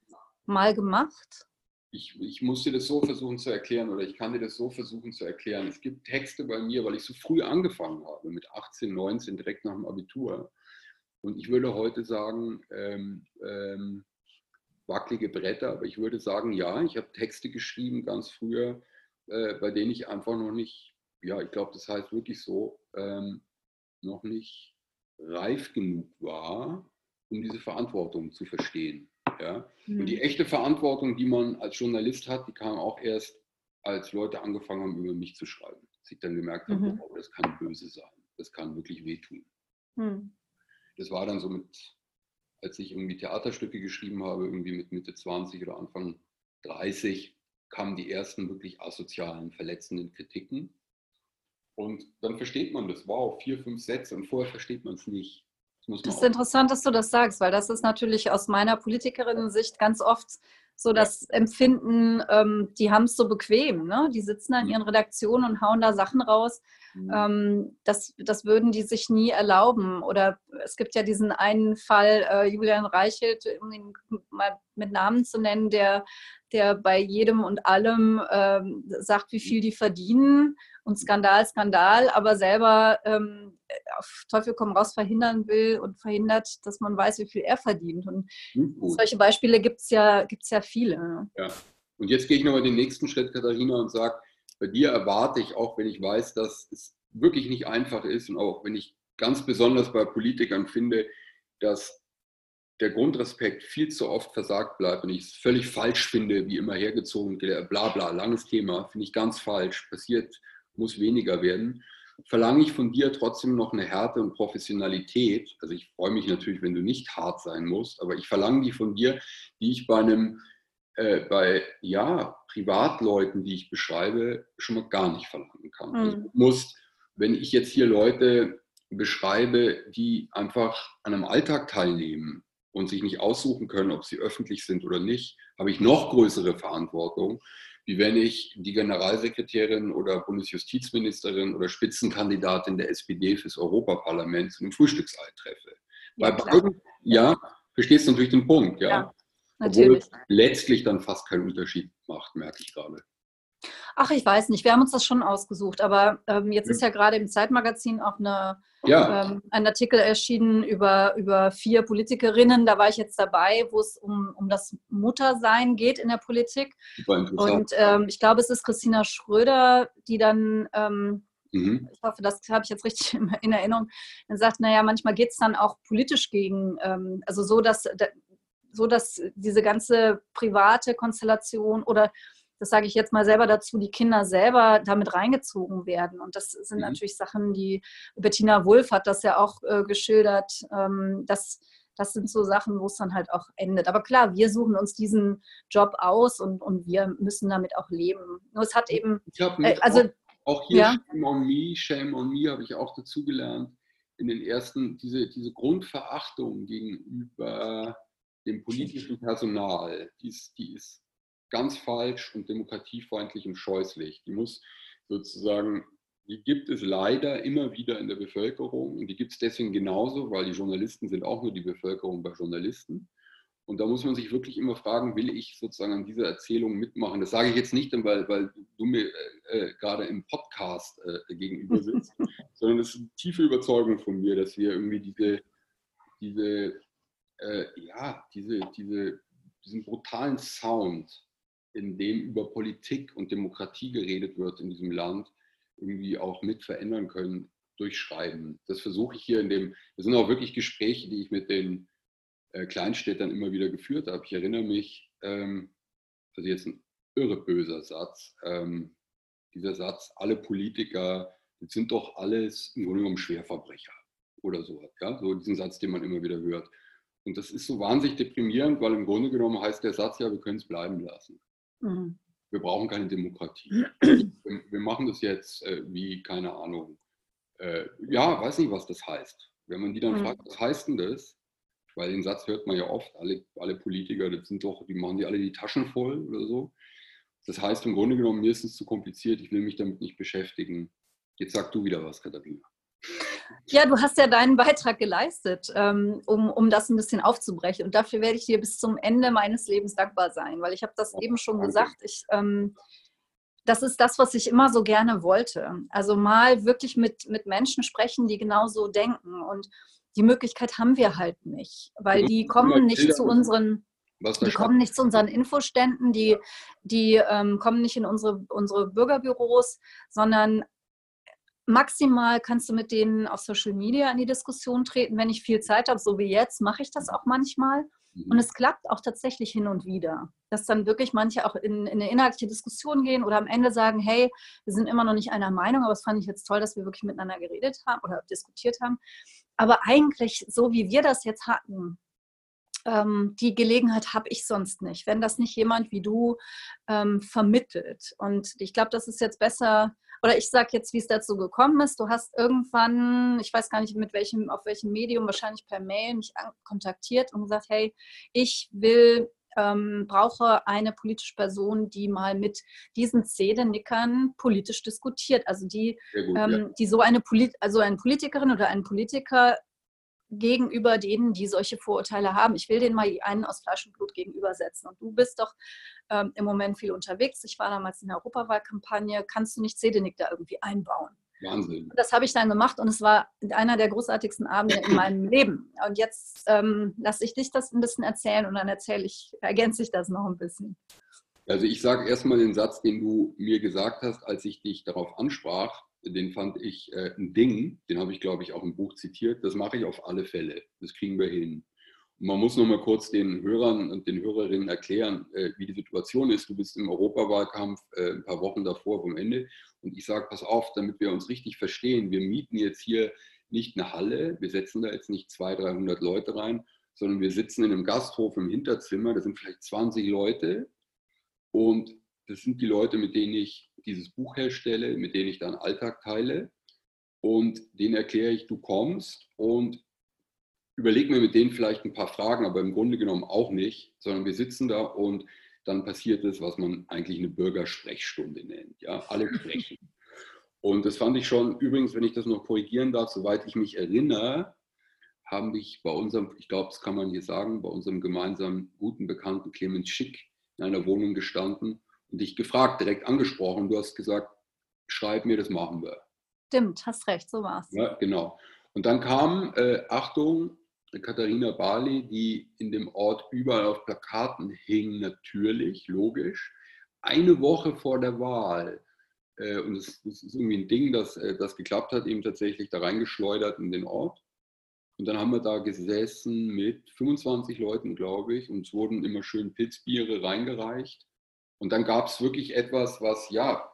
mal gemacht? Ich, ich muss dir das so versuchen zu erklären oder ich kann dir das so versuchen zu erklären. Es gibt Texte bei mir, weil ich so früh angefangen habe, mit 18, 19, direkt nach dem Abitur und ich würde heute sagen, ähm, ähm, wackelige Bretter, aber ich würde sagen, ja, ich habe Texte geschrieben ganz früher, äh, bei denen ich einfach noch nicht, ja, ich glaube, das heißt wirklich so, ähm, noch nicht reif genug war, um diese Verantwortung zu verstehen. Ja? Mhm. Und die hm. echte Verantwortung, die man als Journalist hat, die kam auch erst, als Leute angefangen haben, über mich zu schreiben. Dass ich dann gemerkt habe, mhm. oh, das kann böse sein, das kann wirklich wehtun. Mhm das war dann so mit, als ich irgendwie Theaterstücke geschrieben habe, irgendwie mit Mitte 20 oder Anfang 30, kamen die ersten wirklich asozialen, verletzenden Kritiken. Und dann versteht man das. Wow, vier, fünf Sätze und vorher versteht man es nicht. Das, das ist interessant, dass du das sagst, weil das ist natürlich aus meiner Politikerinnen-Sicht ganz oft so das Empfinden, ähm, die haben es so bequem. Ne? Die sitzen in mhm. ihren Redaktionen und hauen da Sachen raus. Mhm. Ähm, das, das würden die sich nie erlauben. Oder es gibt ja diesen einen Fall, äh, Julian Reichelt, um ihn mal mit Namen zu nennen, der, der bei jedem und allem ähm, sagt, wie viel die verdienen und Skandal, Skandal, aber selber ähm, auf Teufel komm raus verhindern will und verhindert, dass man weiß, wie viel er verdient. Und hm, solche Beispiele gibt es ja, gibt's ja viele. Ja. Und jetzt gehe ich nochmal den nächsten Schritt, Katharina, und sage, bei dir erwarte ich auch, wenn ich weiß, dass es wirklich nicht einfach ist und auch wenn ich ganz besonders bei Politikern finde, dass der Grundrespekt viel zu oft versagt bleibt und ich es völlig falsch finde, wie immer hergezogen, bla bla, langes Thema, finde ich ganz falsch, passiert muss weniger werden, verlange ich von dir trotzdem noch eine Härte und Professionalität. Also ich freue mich natürlich, wenn du nicht hart sein musst, aber ich verlange die von dir, die ich bei einem, äh, bei ja, Privatleuten, die ich beschreibe, schon mal gar nicht verlangen kann. Mhm. Also du musst, wenn ich jetzt hier Leute beschreibe, die einfach an einem Alltag teilnehmen und sich nicht aussuchen können, ob sie öffentlich sind oder nicht, habe ich noch größere Verantwortung, wie wenn ich die Generalsekretärin oder Bundesjustizministerin oder Spitzenkandidatin der SPD fürs Europaparlament zu einem Frühstückseid treffe. Ja, Weil ja, verstehst du natürlich den Punkt, ja. ja Obwohl es letztlich dann fast keinen Unterschied macht, merke ich gerade. Ach, ich weiß nicht. Wir haben uns das schon ausgesucht. Aber ähm, jetzt ist ja gerade im Zeitmagazin auch eine, ja. ähm, ein Artikel erschienen über, über vier Politikerinnen. Da war ich jetzt dabei, wo es um, um das Muttersein geht in der Politik. Und ähm, ich glaube, es ist Christina Schröder, die dann ähm, Mhm. Ich hoffe, das habe ich jetzt richtig in Erinnerung. Dann sagt, naja, manchmal geht es dann auch politisch gegen, ähm, also so, dass, so, dass diese ganze private Konstellation oder das sage ich jetzt mal selber dazu, die Kinder selber damit reingezogen werden. Und das sind mhm. natürlich Sachen, die Bettina Wulff hat das ja auch äh, geschildert, ähm, dass das sind so Sachen, wo es dann halt auch endet. Aber klar, wir suchen uns diesen Job aus und, und wir müssen damit auch leben. Nur es hat eben. Äh, also, auch, auch hier ja. Shame on Me, Shame on Me habe ich auch dazu gelernt. In den ersten, diese, diese Grundverachtung gegenüber dem politischen Personal, die ist, die ist ganz falsch und demokratiefeindlich und scheußlich. Die muss sozusagen, die gibt es leider immer wieder in der Bevölkerung und die gibt es deswegen genauso, weil die Journalisten sind auch nur die Bevölkerung bei Journalisten. Und da muss man sich wirklich immer fragen, will ich sozusagen an dieser Erzählung mitmachen? Das sage ich jetzt nicht, weil, weil du mir äh, äh, gerade im Podcast äh, gegenüber sitzt, sondern es ist eine tiefe Überzeugung von mir, dass wir irgendwie diese, diese äh, ja, diese, diese, diesen brutalen Sound in dem über Politik und Demokratie geredet wird in diesem Land, irgendwie auch mit verändern können durch Schreiben. Das versuche ich hier in dem, das sind auch wirklich Gespräche, die ich mit den äh, Kleinstädtern immer wieder geführt habe. Ich erinnere mich, ähm, also jetzt ein irre böser Satz, ähm, dieser Satz, alle Politiker, sind doch alles im Grunde genommen Schwerverbrecher oder so. Ja? So diesen Satz, den man immer wieder hört. Und das ist so wahnsinnig deprimierend, weil im Grunde genommen heißt der Satz ja, wir können es bleiben lassen. Mhm. Wir brauchen keine Demokratie. wir machen das jetzt äh, wie, keine Ahnung, äh, ja, weiß nicht, was das heißt. Wenn man die dann mhm. fragt, was heißt denn das? Weil den Satz hört man ja oft, alle, alle Politiker, das sind doch, die machen die alle die Taschen voll oder so. Das heißt im Grunde genommen, mir ist es zu kompliziert, ich will mich damit nicht beschäftigen. Jetzt sag du wieder was, Katharina. Ja, du hast ja deinen Beitrag geleistet, ähm, um, um das ein bisschen aufzubrechen. Und dafür werde ich dir bis zum Ende meines Lebens dankbar sein, weil ich habe das eben schon gesagt. Ich, ähm, das ist das, was ich immer so gerne wollte. Also mal wirklich mit, mit Menschen sprechen, die genauso denken. Und die Möglichkeit haben wir halt nicht, weil die kommen nicht zu unseren, die kommen nicht zu unseren Infoständen, die, die ähm, kommen nicht in unsere, unsere Bürgerbüros, sondern maximal kannst du mit denen auf Social Media in die Diskussion treten. Wenn ich viel Zeit habe, so wie jetzt, mache ich das auch manchmal. Und mhm. es klappt auch tatsächlich hin und wieder, dass dann wirklich manche auch in, in, eine inhaltliche Diskussion gehen oder am Ende sagen, hey, wir sind immer noch nicht einer Meinung, aber es fand ich jetzt toll, dass wir wirklich miteinander geredet haben oder diskutiert haben. Aber eigentlich, so wie wir das jetzt hatten, ähm, die Gelegenheit habe ich sonst nicht, wenn das nicht jemand wie du ähm, vermittelt. Und ich glaube, das ist jetzt besser, oder ich sage jetzt, wie es dazu gekommen ist. Du hast irgendwann, ich weiß gar nicht mit welchem, auf welchem Medium, wahrscheinlich per Mail mich kontaktiert und gesagt, hey, ich will ähm, brauche eine politische Person, die mal mit diesen Zählenickern politisch diskutiert. Also die, gut, ähm, ja. die so eine, Polit also eine Politikerin oder einen Politiker gegenüber denen, die solche Vorurteile haben. Ich will denen mal einen aus Fleisch und Blut gegenübersetzen. Und du bist doch ähm, im Moment viel unterwegs. Ich war damals in der Europawahlkampagne. Kannst du nicht Sedenik da irgendwie einbauen? Wahnsinn. Das habe ich dann gemacht und es war einer der großartigsten Abende in meinem Leben. Und jetzt ähm, lasse ich dich das ein bisschen erzählen und dann erzähle ich, ergänze ich das noch ein bisschen. Also ich sage erstmal den Satz, den du mir gesagt hast, als ich dich darauf ansprach den fand ich äh, ein Ding, den habe ich, glaube ich, auch im Buch zitiert. Das mache ich auf alle Fälle. Das kriegen wir hin. Und man muss noch mal kurz den Hörern und den Hörerinnen erklären, äh, wie die Situation ist. Du bist im Europawahlkampf äh, ein paar Wochen davor vom Ende. Und ich sage, pass auf, damit wir uns richtig verstehen, wir mieten jetzt hier nicht eine Halle, wir setzen da jetzt nicht 200, 300 Leute rein, sondern wir sitzen in einem Gasthof im Hinterzimmer, da sind vielleicht 20 Leute und das sind die Leute, mit denen ich dieses Buch herstelle, mit denen ich dann Alltag teile. und denen erkläre ich, du kommst und überlege mir mit denen vielleicht ein paar Fragen, aber im Grunde genommen auch nicht, sondern wir sitzen da und dann passiert es, was man eigentlich eine Bürgersprechstunde nennt. Ja, alle sprechen. Und das fand ich schon, übrigens, wenn ich das noch korrigieren darf, soweit ich mich erinnere, haben dich bei unserem, ich glaube, das kann man hier sagen, bei unserem gemeinsamen guten Bekannten Clemens Schick in einer Wohnung gestanden dich gefragt, direkt angesprochen. Du hast gesagt, schreib mir, das machen wir. Stimmt, hast recht, so war es. Ja, genau. Und dann kam, äh, Achtung, Katharina Barley, die in dem Ort überall auf Plakaten hing, natürlich, logisch, eine Woche vor der Wahl. Äh, und es ist irgendwie ein Ding, das, äh, das geklappt hat, eben tatsächlich da reingeschleudert in den Ort. Und dann haben wir da gesessen mit 25 Leuten, glaube ich, und es wurden immer schön Pitzbiere reingereicht. Und dann gab es wirklich etwas, was ja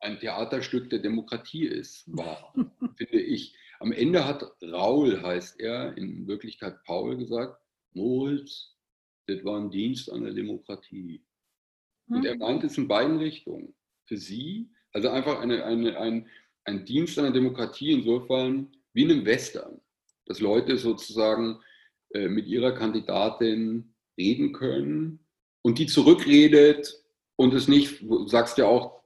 ein Theaterstück der Demokratie ist, war, finde ich. Am Ende hat Raul, heißt er, in Wirklichkeit Paul gesagt, Moritz, das war ein Dienst an der Demokratie. Und er hm. meint es in beiden Richtungen. Für sie, also einfach eine, eine, ein, ein Dienst an der Demokratie insofern wie in einem Western dass Leute sozusagen äh, mit ihrer Kandidatin reden können und die zurückredet und es nicht, du sagst ja auch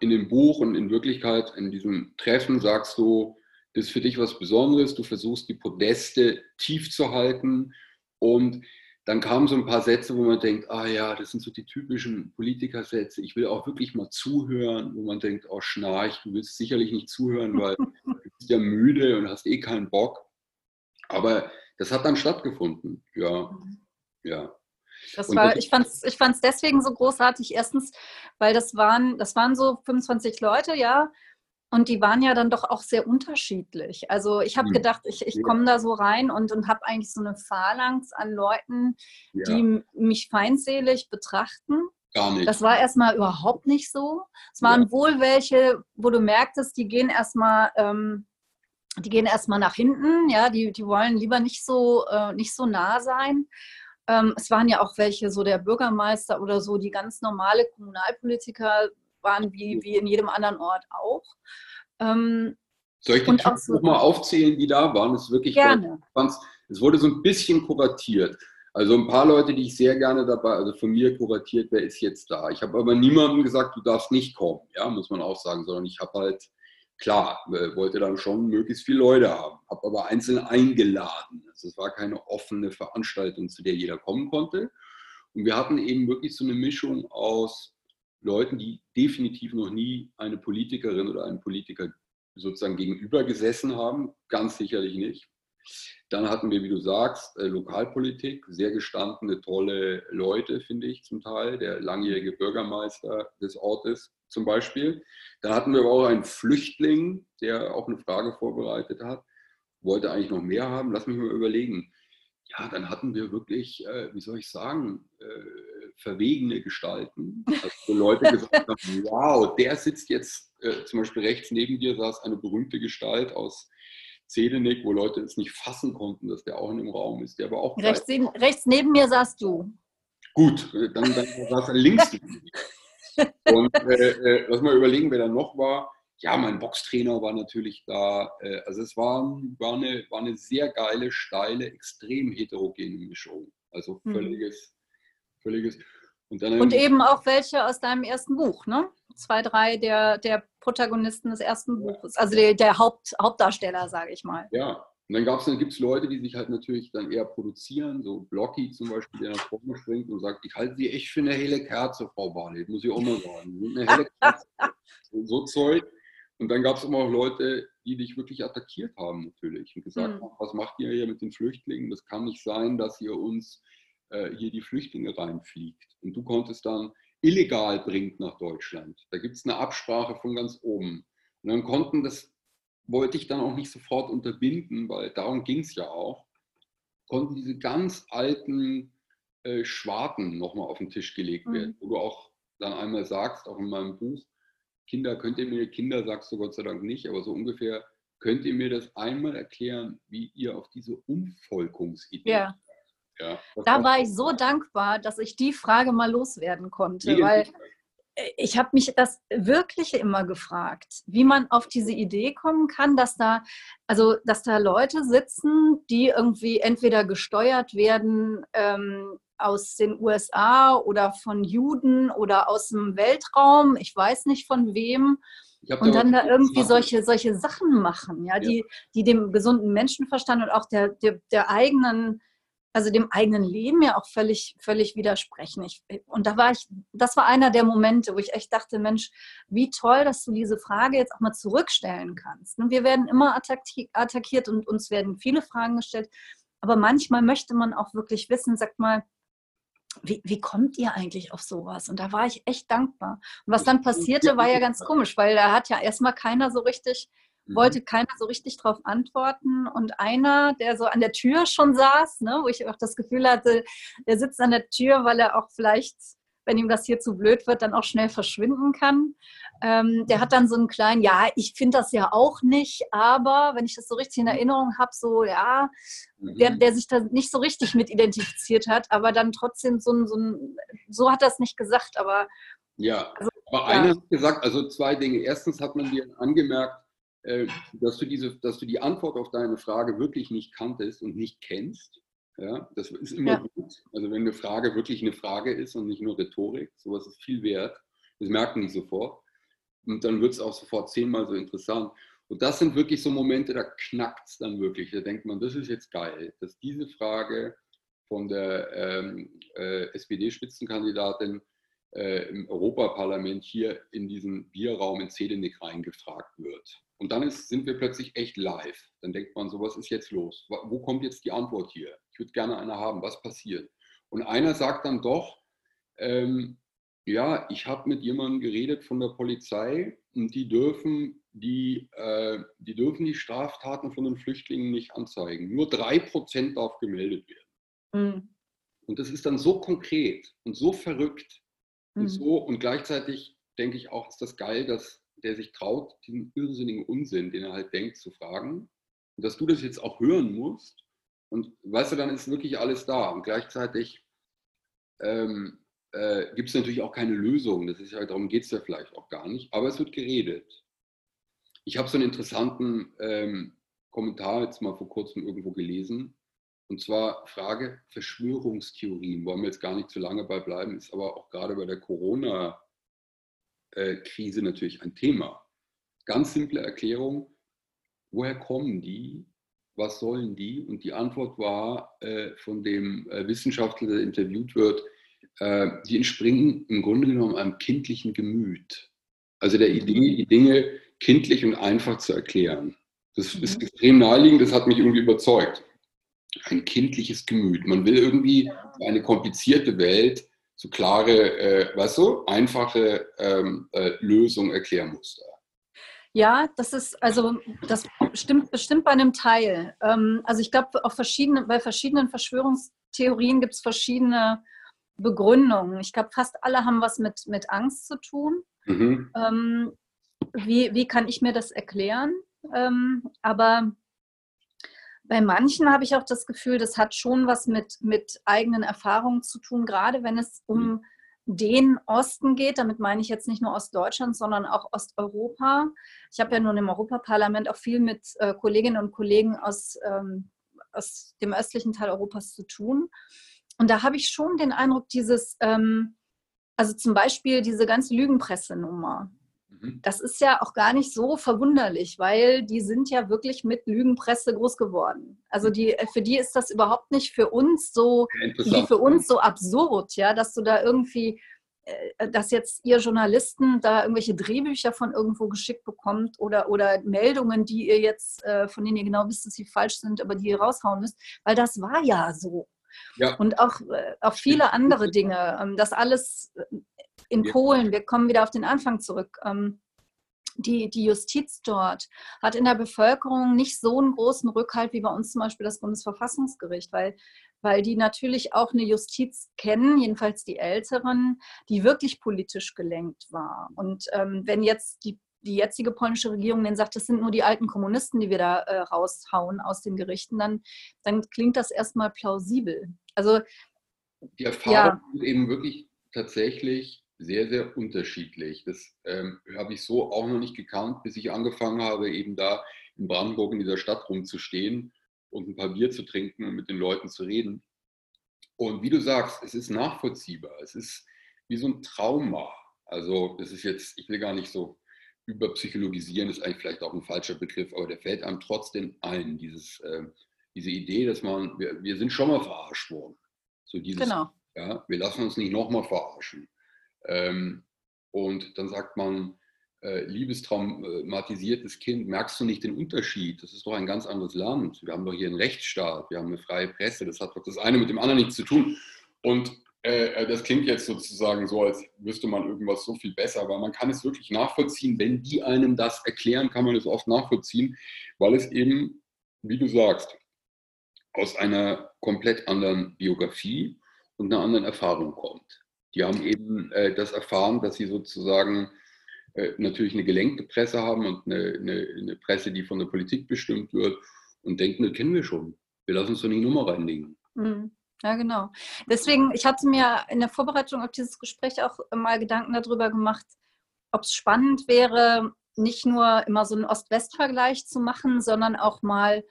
in dem Buch und in Wirklichkeit in diesem Treffen sagst du, das ist für dich was Besonderes, du versuchst die Podeste tief zu halten und dann kamen so ein paar Sätze, wo man denkt, ah ja, das sind so die typischen Politikersätze. Ich will auch wirklich mal zuhören, wo man denkt, oh Schnarch, du willst sicherlich nicht zuhören, weil du bist ja müde und hast eh keinen Bock. Aber das hat dann stattgefunden, ja. Mhm. ja. Das war, ich fand es ich fand's deswegen so großartig. Erstens, weil das waren, das waren so 25 Leute, ja. Und die waren ja dann doch auch sehr unterschiedlich. Also ich habe mhm. gedacht, ich, ich komme da so rein und, und habe eigentlich so eine Phalanx an Leuten, ja. die mich feindselig betrachten. Gar nicht. Das war erstmal überhaupt nicht so. Es waren ja. wohl welche, wo du merktest, die gehen erstmal ähm, die gehen erstmal nach hinten, ja, die, die wollen lieber nicht so, äh, nicht so nah sein. Ähm, es waren ja auch welche, so der Bürgermeister oder so, die ganz normale Kommunalpolitiker waren, wie, wie in jedem anderen Ort auch. Ähm, Soll ich die Typen so, nochmal aufzählen, die da waren? Das ist wirklich gerne. Es wurde so ein bisschen kuratiert. Also ein paar Leute, die ich sehr gerne dabei, also von mir kuratiert, wer ist jetzt da? Ich habe aber niemandem gesagt, du darfst nicht kommen, ja, muss man auch sagen, sondern ich habe halt klar, wollte dann schon möglichst viele Leute haben, habe aber einzeln eingeladen. Also es war keine offene Veranstaltung, zu der jeder kommen konnte. Und wir hatten eben wirklich so eine Mischung aus Leuten, die definitiv noch nie eine Politikerin oder einen Politiker sozusagen gegenüber gesessen haben, ganz sicherlich nicht. Dann hatten wir, wie du sagst, äh, Lokalpolitik, sehr gestandene, tolle Leute, finde ich zum Teil. Der langjährige Bürgermeister des Ortes zum Beispiel. Dann hatten wir aber auch einen Flüchtling, der auch eine Frage vorbereitet hat, wollte eigentlich noch mehr haben. Lass mich mal überlegen. Ja, dann hatten wir wirklich, äh, wie soll ich sagen, äh, verwegene Gestalten. Also Leute gesagt haben, wow, der sitzt jetzt, zum Beispiel rechts neben dir saß eine berühmte Gestalt aus Zelenik, wo Leute es nicht fassen konnten, dass der auch in dem Raum ist. Der aber auch rechts, neben, rechts neben mir saßt du. Gut, dann, dann saß er links neben mir. Und äh, äh, lass mal überlegen, wer da noch war. Ja, mein Boxtrainer war natürlich da. Äh, also es war, war, eine, war eine sehr geile, steile, extrem heterogene Mischung. Also völliges, mhm. völliges. Und, und eben auch welche aus deinem ersten Buch, ne? Zwei, drei der, der Protagonisten des ersten Buches, also der, der Haupt, Hauptdarsteller, sage ich mal. Ja, und dann, dann gibt es Leute, die sich halt natürlich dann eher produzieren, so Blocky zum Beispiel, der nach vorne springt und sagt, ich halte sie echt für eine helle Kerze, Frau Barley, muss ich auch mal sagen. Eine helle Kerze. so Zeug. Und dann gab es immer auch Leute, die dich wirklich attackiert haben natürlich und gesagt mhm. haben, was macht ihr hier mit den Flüchtlingen? Das kann nicht sein, dass ihr uns hier die Flüchtlinge reinfliegt. Und du konntest dann illegal bringt nach Deutschland. Da gibt es eine Absprache von ganz oben. Und dann konnten das wollte ich dann auch nicht sofort unterbinden, weil darum ging es ja auch, konnten diese ganz alten äh, Schwarten nochmal auf den Tisch gelegt werden, mhm. wo du auch dann einmal sagst, auch in meinem Buch, Kinder, könnt ihr mir, Kinder sagst du Gott sei Dank nicht, aber so ungefähr, könnt ihr mir das einmal erklären, wie ihr auf diese Umvolkungsidee ja. Ja, da war ich so dankbar, dass ich die Frage mal loswerden konnte, weil ich habe mich das wirklich immer gefragt, wie man auf diese Idee kommen kann, dass da, also dass da Leute sitzen, die irgendwie entweder gesteuert werden ähm, aus den USA oder von Juden oder aus dem Weltraum, ich weiß nicht von wem. Und dann da irgendwie solche, solche Sachen machen, ja, ja, Die, die dem gesunden Menschenverstand und auch der, der, der eigenen also dem eigenen Leben ja auch völlig, völlig widersprechen. Ich, und da war ich, das war einer der Momente, wo ich echt dachte, Mensch, wie toll, dass du diese Frage jetzt auch mal zurückstellen kannst. Und wir werden immer attackiert und uns werden viele Fragen gestellt. Aber manchmal möchte man auch wirklich wissen, sagt mal, wie, wie kommt ihr eigentlich auf sowas? Und da war ich echt dankbar. Und was dann passierte, war ja ganz komisch, weil da hat ja erstmal keiner so richtig. Wollte keiner so richtig darauf antworten. Und einer, der so an der Tür schon saß, ne, wo ich auch das Gefühl hatte, der sitzt an der Tür, weil er auch vielleicht, wenn ihm das hier zu blöd wird, dann auch schnell verschwinden kann. Ähm, der hat dann so einen kleinen, ja, ich finde das ja auch nicht, aber wenn ich das so richtig in Erinnerung habe, so, ja, der, mhm. der sich da nicht so richtig mit identifiziert hat, aber dann trotzdem so ein, so, ein, so hat er es nicht gesagt, aber. Ja, also, aber ja. einer hat gesagt, also zwei Dinge. Erstens hat man dir angemerkt, dass du, diese, dass du die Antwort auf deine Frage wirklich nicht kanntest und nicht kennst. Ja, das ist immer ja. gut. Also wenn eine Frage wirklich eine Frage ist und nicht nur Rhetorik, sowas ist viel wert. Das merken die sofort. Und dann wird es auch sofort zehnmal so interessant. Und das sind wirklich so Momente, da knackt es dann wirklich. Da denkt man, das ist jetzt geil, dass diese Frage von der ähm, äh, SPD-Spitzenkandidatin äh, im Europaparlament hier in diesen Bierraum in Zelenik reingefragt wird. Und dann ist, sind wir plötzlich echt live. Dann denkt man so, was ist jetzt los? Wo kommt jetzt die Antwort hier? Ich würde gerne eine haben. Was passiert? Und einer sagt dann doch, ähm, ja, ich habe mit jemandem geredet von der Polizei und die dürfen die, äh, die dürfen die Straftaten von den Flüchtlingen nicht anzeigen. Nur drei Prozent darf gemeldet werden. Mhm. Und das ist dann so konkret und so verrückt mhm. und so und gleichzeitig denke ich auch, ist das geil, dass der sich traut, diesen irrsinnigen Unsinn, den er halt denkt, zu fragen. Und dass du das jetzt auch hören musst. Und weißt du, dann ist wirklich alles da. Und gleichzeitig ähm, äh, gibt es natürlich auch keine Lösung. Das ist ja, darum geht es ja vielleicht auch gar nicht. Aber es wird geredet. Ich habe so einen interessanten ähm, Kommentar jetzt mal vor kurzem irgendwo gelesen. Und zwar Frage Verschwörungstheorien. Wollen wir jetzt gar nicht zu lange bei bleiben, ist aber auch gerade bei der Corona- äh, Krise natürlich ein Thema. Ganz simple Erklärung, woher kommen die? Was sollen die? Und die Antwort war äh, von dem äh, Wissenschaftler, der interviewt wird, die entspringen im Grunde genommen einem kindlichen Gemüt. Also der Idee, die Dinge kindlich und einfach zu erklären. Das mhm. ist extrem naheliegend, das hat mich irgendwie überzeugt. Ein kindliches Gemüt. Man will irgendwie eine komplizierte Welt so klare, äh, weißt du, einfache ähm, äh, Lösung, Erklärmuster. Ja, das ist, also das stimmt bestimmt bei einem Teil. Ähm, also ich glaube, auf verschiedene, bei verschiedenen Verschwörungstheorien gibt es verschiedene Begründungen. Ich glaube, fast alle haben was mit, mit Angst zu tun. Mhm. Ähm, wie, wie kann ich mir das erklären? Ähm, aber bei manchen habe ich auch das Gefühl, das hat schon was mit, mit eigenen Erfahrungen zu tun, gerade wenn es um mhm. den Osten geht. Damit meine ich jetzt nicht nur Ostdeutschland, sondern auch Osteuropa. Ich habe ja nun im Europaparlament auch viel mit äh, Kolleginnen und Kollegen aus, ähm, aus dem östlichen Teil Europas zu tun. Und da habe ich schon den Eindruck, dieses, ähm, also zum Beispiel diese ganze Lügenpressenummer. Mhm. Das ist ja auch gar nicht so verwunderlich, weil die sind ja wirklich mit Lügenpresse groß geworden. Also die, äh, für die ist das überhaupt nicht für uns so, wie für uns so absurd, ja, dass du da irgendwie, äh, dass jetzt ihr Journalisten da irgendwelche Drehbücher von irgendwo geschickt bekommt oder, oder Meldungen, die ihr jetzt, äh, von denen ihr genau wisst, dass sie falsch sind, aber die ihr raushauen müsst, weil das war ja so. Ja. Und auch, auch viele andere Dinge. Ähm, das alles in Polen, wir kommen wieder auf den Anfang zurück. Ähm, die, die Justiz dort hat in der Bevölkerung nicht so einen großen Rückhalt wie bei uns zum Beispiel das Bundesverfassungsgericht, weil, weil die natürlich auch eine Justiz kennen, jedenfalls die Älteren, die wirklich politisch gelenkt war. Und ähm, wenn jetzt die, die jetzige polnische Regierung denen sagt, das sind nur die alten Kommunisten, die wir da äh, raushauen aus den Gerichten, dann, dann klingt das erstmal plausibel. Also die Erfahrung ja. eben wirklich tatsächlich sehr, sehr unterschiedlich. Das ähm, habe ich so auch noch nicht gekannt, bis ich angefangen habe, eben da in Brandenburg in dieser Stadt rumzustehen und ein paar Bier zu trinken und mit den Leuten zu reden. Und wie du sagst, es ist nachvollziehbar. Es ist wie so ein Trauma. Also, das ist jetzt, ich will gar nicht so überpsychologisieren, ist eigentlich vielleicht auch ein falscher Begriff, aber der fällt einem trotzdem ein, dieses, äh, diese Idee, dass man, wir, wir sind schon mal verarscht worden. So dieses, genau. ja, wir lassen uns nicht nochmal verarschen. Ähm, und dann sagt man, äh, liebes traumatisiertes Kind, merkst du nicht den Unterschied? Das ist doch ein ganz anderes Land. Wir haben doch hier einen Rechtsstaat, wir haben eine freie Presse, das hat doch das eine mit dem anderen nichts zu tun. Und äh, äh, das klingt jetzt sozusagen so, als wüsste man irgendwas so viel besser, aber man kann es wirklich nachvollziehen. Wenn die einem das erklären, kann man es oft nachvollziehen, weil es eben, wie du sagst, aus einer komplett anderen Biografie und einer anderen Erfahrung kommt. Die haben eben äh, das erfahren, dass sie sozusagen äh, natürlich eine gelenkte Presse haben und eine, eine, eine, Presse, die von der Politik bestimmt wird und denken, das kennen wir schon. Wir lassen uns doch nicht Nummer reinlegen. Mhm. Ja, genau. Deswegen, ich hatte mir in der Vorbereitung auf dieses Gespräch auch mal Gedanken darüber gemacht, ob es spannend wäre, nicht nur immer so einen Ost-West-Vergleich zu machen, sondern auch mal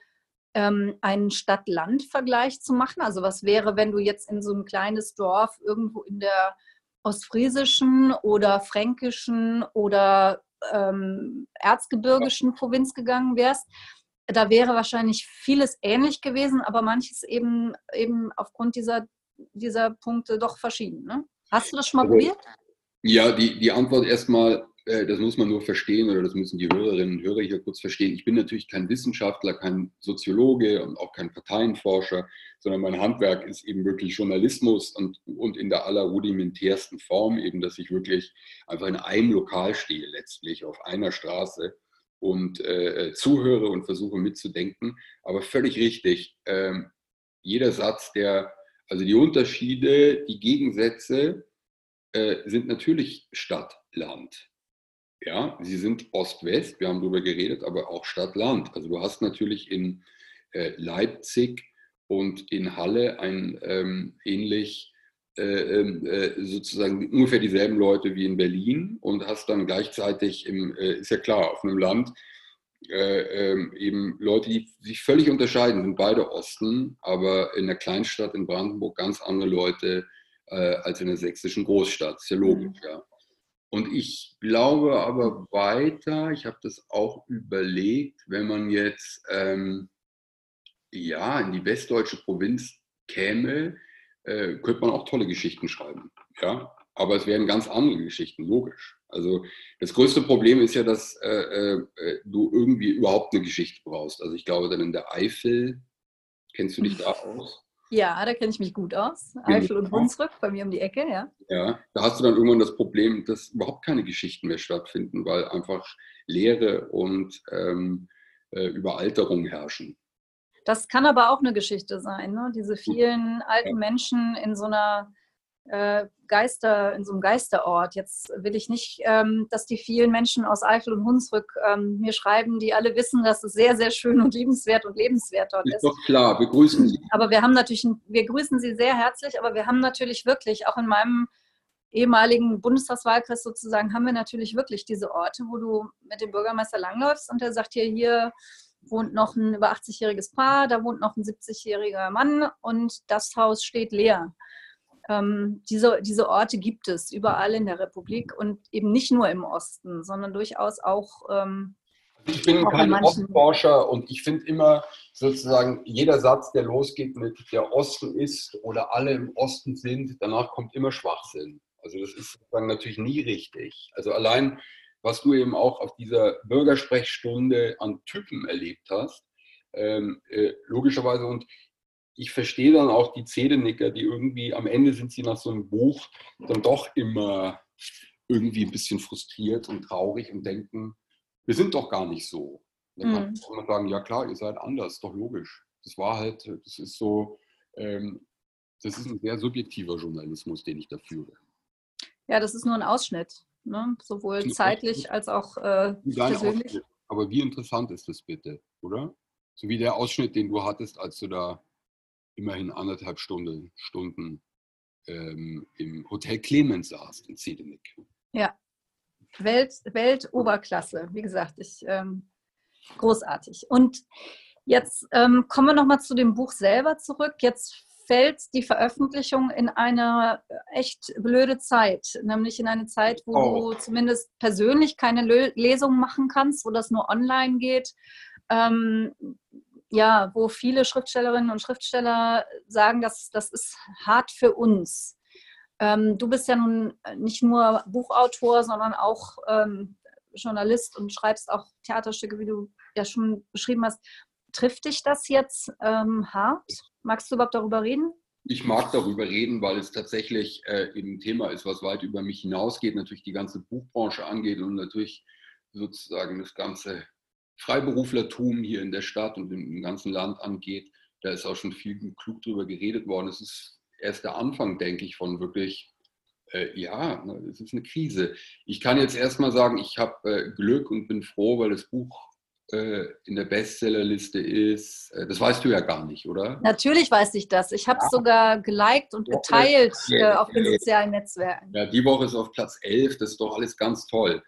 ähm, einen Stadt-Land-Vergleich zu machen. Also was wäre, wenn du jetzt in so ein kleines Dorf irgendwo in der ostfriesischen oder fränkischen oder ähm, erzgebirgischen Provinz gegangen wärst, da wäre wahrscheinlich vieles ähnlich gewesen, aber manches eben, eben aufgrund dieser, dieser Punkte doch verschieden. Ne? Hast du das schon mal also, probiert? Ja, die, die Antwort erstmal, das muss man nur verstehen oder das müssen die Hörerinnen und Hörer hier kurz verstehen. Ich bin natürlich kein Wissenschaftler, kein Soziologe und auch kein Parteienforscher sondern mein Handwerk ist eben wirklich Journalismus und, und in der allerrudimentärsten Form, eben, dass ich wirklich einfach in einem Lokal stehe, letztlich auf einer Straße und äh, zuhöre und versuche mitzudenken. Aber völlig richtig, äh, jeder Satz, der, also die Unterschiede, die Gegensätze äh, sind natürlich Stadt-Land. Ja, sie sind Ost-West, wir haben darüber geredet, aber auch Stadt-Land. Also du hast natürlich in äh, Leipzig und in Halle ein ähm, ähnlich äh, ähm, äh, sozusagen ungefähr dieselben Leute wie in Berlin und hast dann gleichzeitig im, äh, ist ja klar, auf einem Land äh, ähm, eben Leute, die sich völlig unterscheiden, sind beide Osten, aber in der Kleinstadt in Brandenburg ganz andere Leute äh, als in der sächsischen Großstadt. Ist ja logisch, mhm. ja. Und ich glaube aber weiter, ich habe das auch überlegt, wenn man jetzt ähm, ja, in die westdeutsche Provinz käme, äh, könnte man auch tolle Geschichten schreiben. Ja? Aber es wären ganz andere Geschichten, logisch. Also das größte Problem ist ja, dass äh, äh, du irgendwie überhaupt eine Geschichte brauchst. Also ich glaube dann in der Eifel, kennst du dich da aus? Ja, da kenne ich mich gut aus. Eifel und Hunsrück, bei mir um die Ecke, ja. Ja, da hast du dann irgendwann das Problem, dass überhaupt keine Geschichten mehr stattfinden, weil einfach Leere und ähm, äh, Überalterung herrschen. Das kann aber auch eine Geschichte sein, ne? diese vielen alten Menschen in so einer äh, Geister, in so einem Geisterort. Jetzt will ich nicht, ähm, dass die vielen Menschen aus Eifel und Hunsrück ähm, mir schreiben, die alle wissen, dass es sehr, sehr schön und liebenswert und lebenswert dort ist. Ist doch klar, wir grüßen Sie. Aber wir haben natürlich, wir grüßen Sie sehr herzlich, aber wir haben natürlich wirklich, auch in meinem ehemaligen Bundestagswahlkreis sozusagen, haben wir natürlich wirklich diese Orte, wo du mit dem Bürgermeister langläufst und der sagt dir hier, wohnt noch ein über 80-jähriges Paar, da wohnt noch ein 70-jähriger Mann und das Haus steht leer. Ähm, diese, diese Orte gibt es überall in der Republik und eben nicht nur im Osten, sondern durchaus auch. Ähm, ich bin kein Ostforscher und ich finde immer sozusagen jeder Satz, der losgeht mit der Osten ist oder alle im Osten sind, danach kommt immer Schwachsinn. Also das ist natürlich nie richtig. Also allein was du eben auch auf dieser Bürgersprechstunde an Typen erlebt hast. Ähm, äh, logischerweise und ich verstehe dann auch die Zedenicker, die irgendwie am Ende sind sie nach so einem Buch dann doch immer irgendwie ein bisschen frustriert und traurig und denken, wir sind doch gar nicht so. Dann kann mhm. man sagen, ja klar, ihr seid anders, doch logisch. Das war halt, das ist so, ähm, das ist ein sehr subjektiver Journalismus, den ich da führe. Ja, das ist nur ein Ausschnitt. Ne? Sowohl zeitlich als auch äh, persönlich. Ausschnitt. Aber wie interessant ist das bitte, oder? So wie der Ausschnitt, den du hattest, als du da immerhin anderthalb Stunden, Stunden ähm, im Hotel Clemens saßt in Zedenick. Ja, Welt, Weltoberklasse. Wie gesagt, ich ähm, großartig. Und jetzt ähm, kommen wir nochmal zu dem Buch selber zurück. Jetzt fällt die Veröffentlichung in eine echt blöde Zeit, nämlich in eine Zeit, wo oh. du zumindest persönlich keine Lesung machen kannst, wo das nur online geht. Ähm, ja, wo viele Schriftstellerinnen und Schriftsteller sagen, dass das ist hart für uns. Ähm, du bist ja nun nicht nur Buchautor, sondern auch ähm, Journalist und schreibst auch Theaterstücke, wie du ja schon beschrieben hast. Trifft dich das jetzt ähm, hart? Magst du überhaupt darüber reden? Ich mag darüber reden, weil es tatsächlich äh, ein Thema ist, was weit über mich hinausgeht, natürlich die ganze Buchbranche angeht und natürlich sozusagen das ganze Freiberuflertum hier in der Stadt und im ganzen Land angeht. Da ist auch schon viel klug drüber geredet worden. Es ist erst der Anfang, denke ich, von wirklich, äh, ja, ne, es ist eine Krise. Ich kann jetzt erstmal sagen, ich habe äh, Glück und bin froh, weil das Buch äh, in der Bestsellerliste ist. Äh, das weißt du ja gar nicht, oder? Natürlich weiß ich das. Ich habe es ja. sogar geliked und geteilt ja, äh, auf den sozialen Netzwerken. Ja, die Woche ist auf Platz 11. Das ist doch alles ganz toll.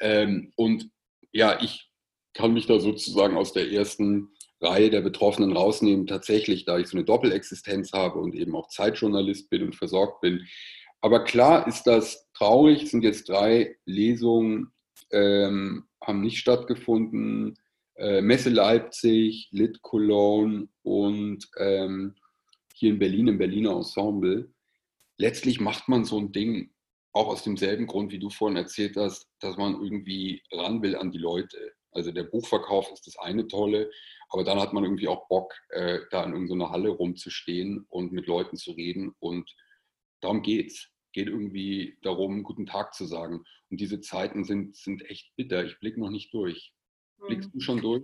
Ähm, und ja, ich kann mich da sozusagen aus der ersten Reihe der Betroffenen rausnehmen, tatsächlich, da ich so eine Doppelexistenz habe und eben auch Zeitjournalist bin und versorgt bin. Aber klar ist das traurig, es sind jetzt drei Lesungen, ähm, haben nicht stattgefunden. Äh, Messe Leipzig, Lit Cologne und ähm, hier in Berlin im Berliner Ensemble. Letztlich macht man so ein Ding auch aus demselben Grund, wie du vorhin erzählt hast, dass man irgendwie ran will an die Leute. Also der Buchverkauf ist das eine tolle, aber dann hat man irgendwie auch Bock, äh, da in irgendeiner Halle rumzustehen und mit Leuten zu reden. Und darum geht's. Geht irgendwie darum, guten Tag zu sagen. Und diese Zeiten sind, sind echt bitter. Ich blicke noch nicht durch. Blickst hm. du schon durch?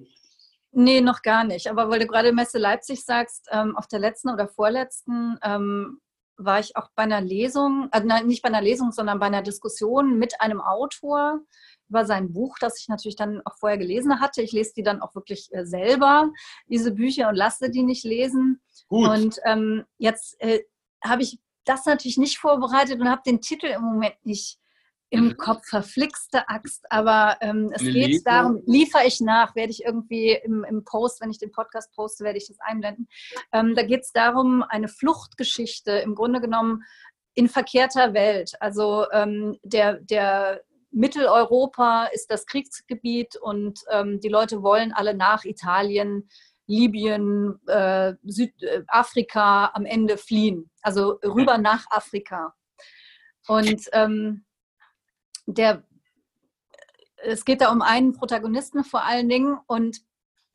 Nee, noch gar nicht. Aber weil du gerade Messe Leipzig sagst, ähm, auf der letzten oder vorletzten ähm, war ich auch bei einer Lesung, also nicht bei einer Lesung, sondern bei einer Diskussion mit einem Autor, über sein Buch, das ich natürlich dann auch vorher gelesen hatte. Ich lese die dann auch wirklich äh, selber, diese Bücher, und lasse die nicht lesen. Gut. Und ähm, jetzt äh, habe ich das natürlich nicht vorbereitet und habe den Titel im Moment nicht im mhm. Kopf, verflixte Axt. Aber ähm, es Eine geht Lesung. darum, liefere ich nach, werde ich irgendwie im, im, Post, wenn ich den Podcast poste, werde ich das einblenden. Ähm, da geht es darum, eine Fluchtgeschichte, im Grunde genommen in verkehrter Welt. Also ähm, der, der Mitteleuropa ist das Kriegsgebiet und ähm, die Leute wollen alle nach Italien, Libyen, äh, Südafrika am Ende fliehen, also rüber nach Afrika. Und ähm, der, es geht da um einen Protagonisten vor allen Dingen und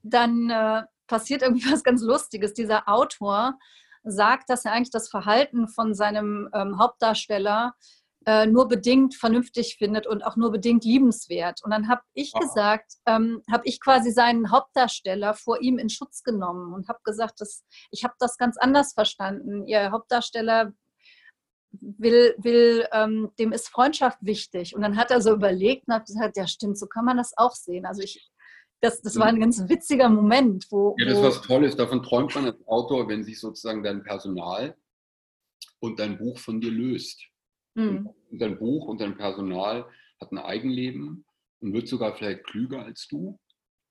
dann äh, passiert irgendwie was ganz Lustiges. Dieser Autor sagt, dass er eigentlich das Verhalten von seinem ähm, Hauptdarsteller äh, nur bedingt vernünftig findet und auch nur bedingt liebenswert. Und dann habe ich Aha. gesagt, ähm, habe ich quasi seinen Hauptdarsteller vor ihm in Schutz genommen und habe gesagt, dass, ich habe das ganz anders verstanden. Ihr Hauptdarsteller will, will ähm, dem ist Freundschaft wichtig. Und dann hat er so überlegt und hat gesagt, ja stimmt, so kann man das auch sehen. Also ich, das, das war ein ganz witziger Moment. Wo, ja, das ist was Tolles. Davon träumt man als Autor, wenn sich sozusagen dein Personal und dein Buch von dir löst. Mhm. Und dein Buch und dein Personal hat ein Eigenleben und wird sogar vielleicht klüger als du.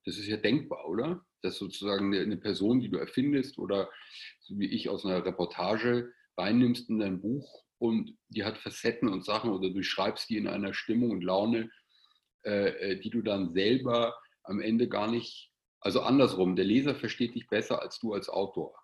Das ist ja denkbar, oder? Dass sozusagen eine Person, die du erfindest oder so wie ich aus einer Reportage reinnimmst in dein Buch und die hat Facetten und Sachen oder du schreibst die in einer Stimmung und Laune, äh, äh die du dann selber am Ende gar nicht, also andersrum, der Leser versteht dich besser als du als Autor.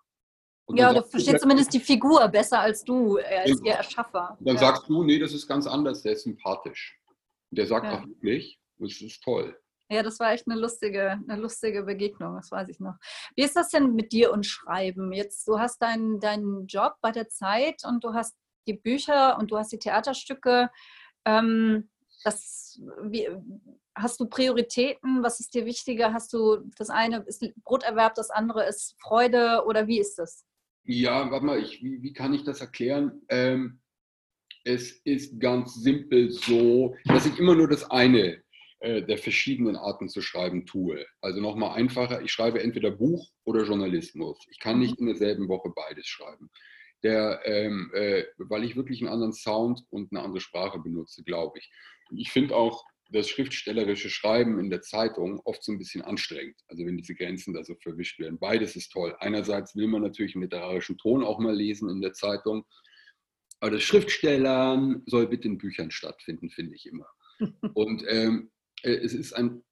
Und ja, du verstehst zumindest die Figur besser als du, als ihr Erschaffer. Dann ja. sagst du, nee, das ist ganz anders, der ist sympathisch. Und der sagt ja. auch wirklich, das ist toll. Ja, das war echt eine lustige, eine lustige Begegnung, das weiß ich noch. Wie ist das denn mit dir und Schreiben? Jetzt, du hast deinen, deinen Job bei der Zeit und du hast die Bücher und du hast die Theaterstücke. Ähm, das, wie, hast du Prioritäten? Was ist dir wichtiger? Hast du das eine ist Broterwerb, das andere ist Freude oder wie ist das? Ja, warte mal, ich, wie, wie kann ich das erklären? Ähm, es ist ganz simpel so, dass ich immer nur das eine äh, der verschiedenen Arten zu schreiben tue. Also nochmal einfacher, ich schreibe entweder Buch oder Journalismus. Ich kann nicht in derselben Woche beides schreiben. der, ähm, äh, weil ich wirklich einen anderen Sound und eine andere Sprache benutze, glaube ich. Ich finde auch das schriftstellerische Schreiben in der Zeitung oft so ein bisschen anstrengend. Also wenn diese Grenzen da so verwischt werden. Beides ist toll. Einerseits will man natürlich einen literarischen Ton auch mal lesen in der Zeitung. Aber das Schriftstellern soll bitte in Büchern stattfinden, finde ich immer. Und ähm, äh, es ist ein,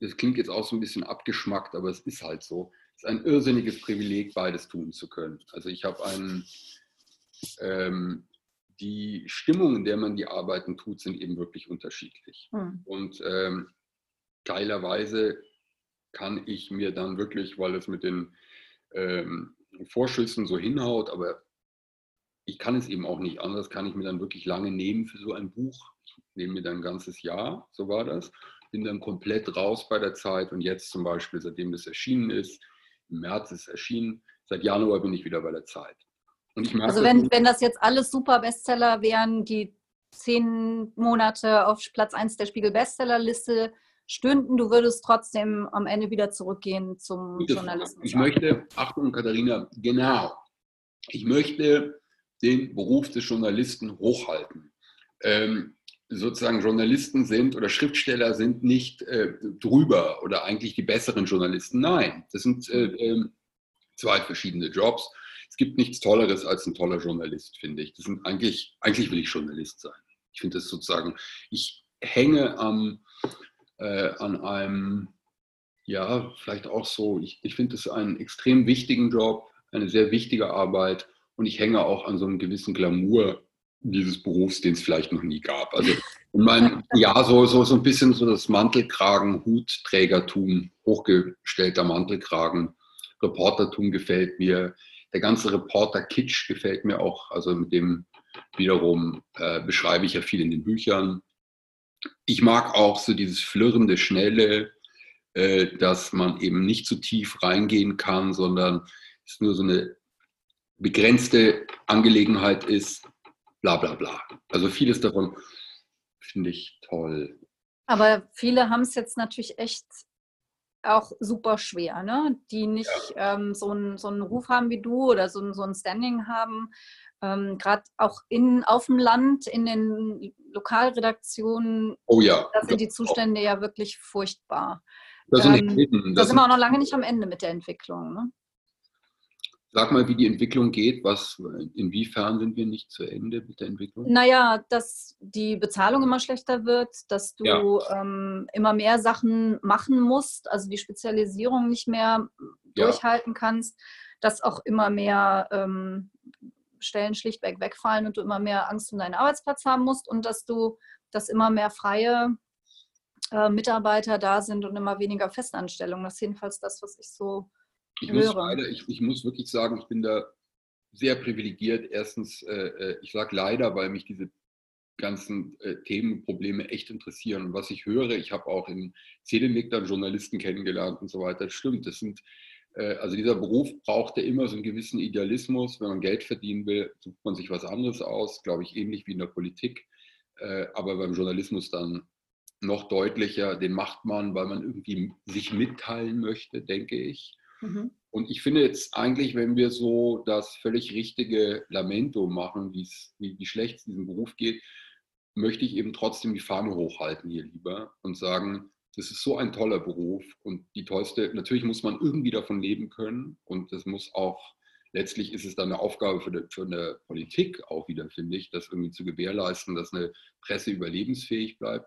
das klingt jetzt auch so ein bisschen abgeschmackt, aber es ist halt so. Es ist ein irrsinniges Privileg, beides tun zu können. Also ich habe einen, ähm, die Stimmung, in der man die Arbeiten tut, sind eben wirklich unterschiedlich. Mhm. Und ähm, geilerweise kann ich mir dann wirklich, weil es mit den ähm, Vorschüssen so hinhaut, aber ich kann es eben auch nicht anders, kann ich mir dann wirklich lange nehmen für so ein Buch. Ich nehme mir dann ein ganzes Jahr, so war das. Bin dann komplett raus bei der Zeit und jetzt zum Beispiel, seitdem das erschienen ist, im März ist es erschienen, seit Januar bin ich wieder bei der Zeit. Also wenn, wenn das jetzt alles super Bestseller wären, die zehn Monate auf Platz 1 der Spiegel-Bestsellerliste stünden, du würdest trotzdem am Ende wieder zurückgehen zum Journalismus. Ich möchte, Achtung Katharina, genau, ich möchte den Beruf des Journalisten hochhalten. Ähm, sozusagen Journalisten sind oder Schriftsteller sind nicht äh, drüber oder eigentlich die besseren Journalisten. Nein, das sind äh, äh, zwei verschiedene Jobs. Es gibt nichts Tolleres als ein toller Journalist, finde ich. Das sind eigentlich, eigentlich will ich Journalist sein. Ich finde das sozusagen, ich hänge am, äh, an einem, ja, vielleicht auch so, ich, ich finde das einen extrem wichtigen Job, eine sehr wichtige Arbeit und ich hänge auch an so einem gewissen Glamour dieses Berufs, den es vielleicht noch nie gab. Also in meinem, ja, so, so, so ein bisschen so das Mantelkragen, Hutträgertum, hochgestellter Mantelkragen, Reportertum gefällt mir. Der ganze Reporter-Kitsch gefällt mir auch. Also mit dem wiederum äh, beschreibe ich ja viel in den Büchern. Ich mag auch so dieses flirrende, schnelle, äh, dass man eben nicht zu tief reingehen kann, sondern es nur so eine begrenzte Angelegenheit ist, bla bla bla. Also vieles davon finde ich toll. Aber viele haben es jetzt natürlich echt auch super schwer, ne? die nicht ja. ähm, so, einen, so einen Ruf haben wie du oder so, ein, so ein Standing haben. Ähm, Gerade auch in, auf dem Land, in den Lokalredaktionen, oh ja, da sind die Zustände auch. ja wirklich furchtbar. Das ähm, da sind wir auch noch lange nicht am Ende mit der Entwicklung. Ne? Sag mal, wie die Entwicklung geht. Was, inwiefern sind wir nicht zu Ende mit der Entwicklung? Naja, dass die Bezahlung immer schlechter wird, dass du ja. ähm, immer mehr Sachen machen musst, also die Spezialisierung nicht mehr ja. durchhalten kannst, dass auch immer mehr ähm, Stellen schlichtweg wegfallen und du immer mehr Angst um deinen Arbeitsplatz haben musst und dass du, dass immer mehr freie äh, Mitarbeiter da sind und immer weniger Festanstellungen. Das ist jedenfalls das, was ich so ich muss, leider, ich, ich, muss wirklich sagen, ich bin da sehr privilegiert. Erstens, äh, äh ich sage leider, weil mich diese ganzen äh, Themen, Probleme echt interessieren. Und was ich höre, ich habe auch in Zedemik dann Journalisten kennengelernt und so weiter. Das stimmt, das sind, äh, also dieser Beruf braucht ja immer so einen gewissen Idealismus. Wenn man Geld verdienen will, sucht man sich was anderes aus, glaube ich, ähnlich wie in der Politik. Äh, aber beim Journalismus dann noch deutlicher, den macht man, weil man irgendwie sich mitteilen möchte, denke ich. Mhm. Und ich finde jetzt eigentlich, wenn wir so das völlig richtige Lamento machen, wie, wie schlecht es diesem Beruf geht, möchte ich eben trotzdem die Fahne hochhalten hier lieber und sagen, das ist so ein toller Beruf und die tollste, natürlich muss man irgendwie davon leben können und das muss auch, letztlich ist es dann eine Aufgabe für, die, für eine Politik auch wieder, finde ich, das irgendwie zu gewährleisten, dass eine Presse überlebensfähig bleibt.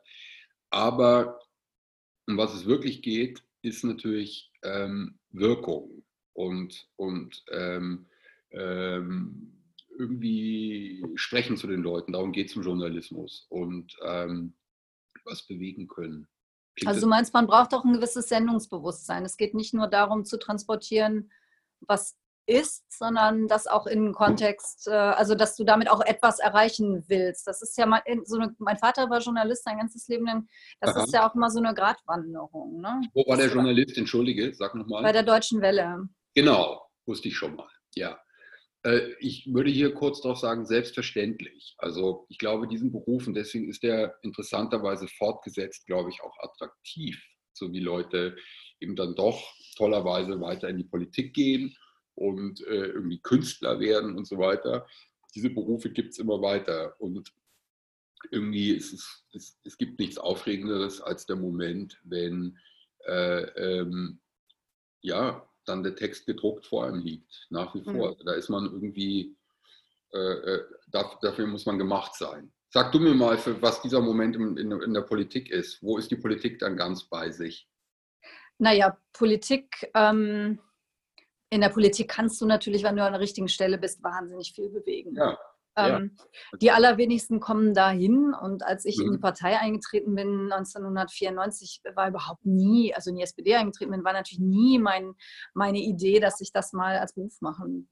Aber um was es wirklich geht, ist natürlich ähm, Wirkung und, und ähm, ähm, irgendwie sprechen zu den Leuten. Darum geht es im Journalismus und ähm, was bewegen können. Klingt also du meinst, man braucht auch ein gewisses Sendungsbewusstsein. Es geht nicht nur darum zu transportieren, was ist, sondern das auch in Kontext, äh, also dass du damit auch etwas erreichen willst. Das ist ja mal so eine, mein Vater war Journalist sein ganzes Leben lang. Das Aha. ist ja auch immer so eine Gratwanderung. Ne? Wo war der Journalist? Entschuldige, sag nochmal. Bei der Deutschen Welle. Genau, wusste ich schon mal. Ja. Äh, ich würde hier kurz darauf sagen, selbstverständlich. Also ich glaube, diesen Beruf, und deswegen ist der interessanterweise fortgesetzt, glaube ich, auch attraktiv, so wie Leute eben dann doch tollerweise weiter in die Politik gehen und äh, irgendwie Künstler werden und so weiter. Diese Berufe gibt es immer weiter. Und irgendwie ist es, es, es gibt nichts Aufregenderes als der Moment, wenn äh, ähm, ja, dann der Text gedruckt vor einem liegt, nach wie vor. Mhm. Also da ist man irgendwie, äh, äh dafür, muss man gemacht sein. Sag du mir mal, was dieser Moment in, in, in, der Politik ist. Wo ist die Politik dann ganz bei sich? Naja, Politik, ähm, in der Politik kannst du natürlich, wenn du an der richtigen Stelle bist, wahnsinnig viel bewegen. Ja. Ähm, ja. Die allerwenigsten kommen dahin. Und als ich mhm. in die mhm. Partei eingetreten bin, 1994, war überhaupt nie, also in die SPD eingetreten bin, war natürlich nie mein, meine Idee, dass ich das mal als Beruf machen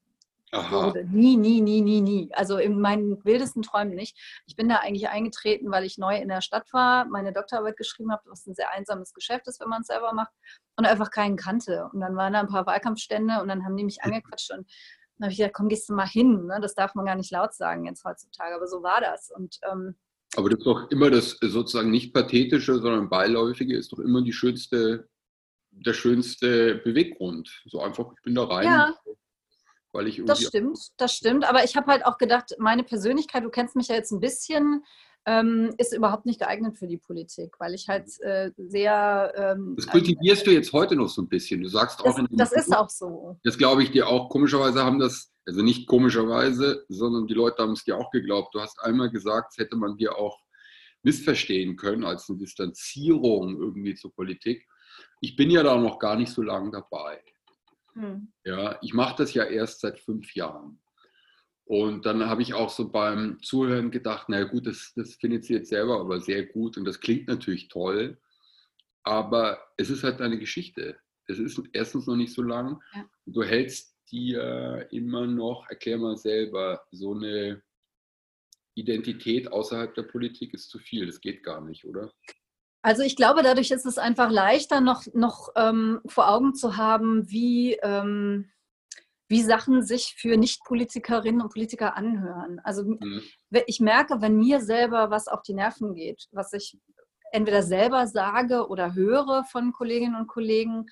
Aha. Nie, nie, nie, nie, nie. Also in meinen wildesten Träumen nicht. Ich bin da eigentlich eingetreten, weil ich neu in der Stadt war, meine Doktorarbeit geschrieben habe, was ein sehr einsames Geschäft ist, wenn man es selber macht, und einfach keinen kannte. Und dann waren da ein paar Wahlkampfstände und dann haben die mich angequatscht und dann habe ich gesagt, komm, gehst du mal hin. Ne? Das darf man gar nicht laut sagen jetzt heutzutage, aber so war das. Und, ähm, aber das ist doch immer das sozusagen nicht pathetische, sondern beiläufige ist doch immer die schönste, der schönste Beweggrund. So einfach, ich bin da rein. Ja. Weil ich das stimmt, das stimmt. Aber ich habe halt auch gedacht, meine Persönlichkeit, du kennst mich ja jetzt ein bisschen, ähm, ist überhaupt nicht geeignet für die Politik, weil ich halt äh, sehr. Ähm, das kultivierst du jetzt heute noch so ein bisschen. Du sagst auch. Das, das ist auch so. Das glaube ich dir auch. Komischerweise haben das, also nicht komischerweise, sondern die Leute haben es dir auch geglaubt. Du hast einmal gesagt, das hätte man dir auch missverstehen können als eine Distanzierung irgendwie zur Politik. Ich bin ja da noch gar nicht so lange dabei. Hm. Ja, ich mache das ja erst seit fünf Jahren. Und dann habe ich auch so beim Zuhören gedacht, na gut, das, das findet sie jetzt selber aber sehr gut und das klingt natürlich toll, aber es ist halt eine Geschichte. Es ist erstens noch nicht so lang. Ja. Du hältst dir immer noch, erklär mal selber, so eine Identität außerhalb der Politik ist zu viel. Das geht gar nicht, oder? Also ich glaube, dadurch ist es einfach leichter, noch, noch ähm, vor Augen zu haben, wie, ähm, wie Sachen sich für Nicht-Politikerinnen und Politiker anhören. Also mhm. ich merke, wenn mir selber was auf die Nerven geht, was ich entweder selber sage oder höre von Kolleginnen und Kollegen,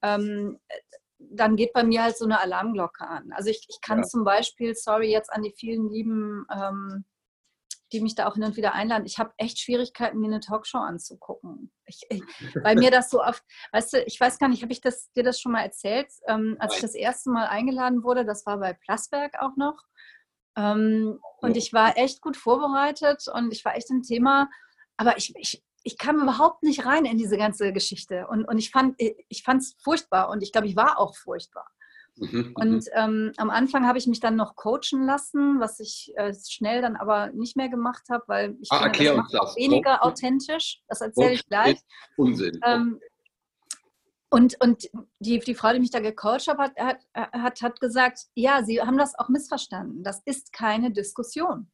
ähm, dann geht bei mir halt so eine Alarmglocke an. Also ich, ich kann ja. zum Beispiel, sorry jetzt an die vielen lieben ähm, die mich da auch hin und wieder einladen. Ich habe echt Schwierigkeiten, mir eine Talkshow anzugucken. Ich, ich, weil mir das so oft, weißt du, ich weiß gar nicht, habe ich das, dir das schon mal erzählt? Ähm, als ich das erste Mal eingeladen wurde, das war bei Plasberg auch noch. Ähm, und ich war echt gut vorbereitet und ich war echt im Thema. Aber ich, ich, ich kam überhaupt nicht rein in diese ganze Geschichte. Und, und ich fand es furchtbar und ich glaube, ich war auch furchtbar. Mhm, und mhm. ähm, am Anfang habe ich mich dann noch coachen lassen, was ich äh, schnell dann aber nicht mehr gemacht habe, weil ich ah, finde, das macht weniger Coach. authentisch. Das erzähle ich gleich. Unsinn. Ähm, und, und die, die Frau, die mich da gecoacht hat, hat, hat, hat gesagt, ja, Sie haben das auch missverstanden. Das ist keine Diskussion.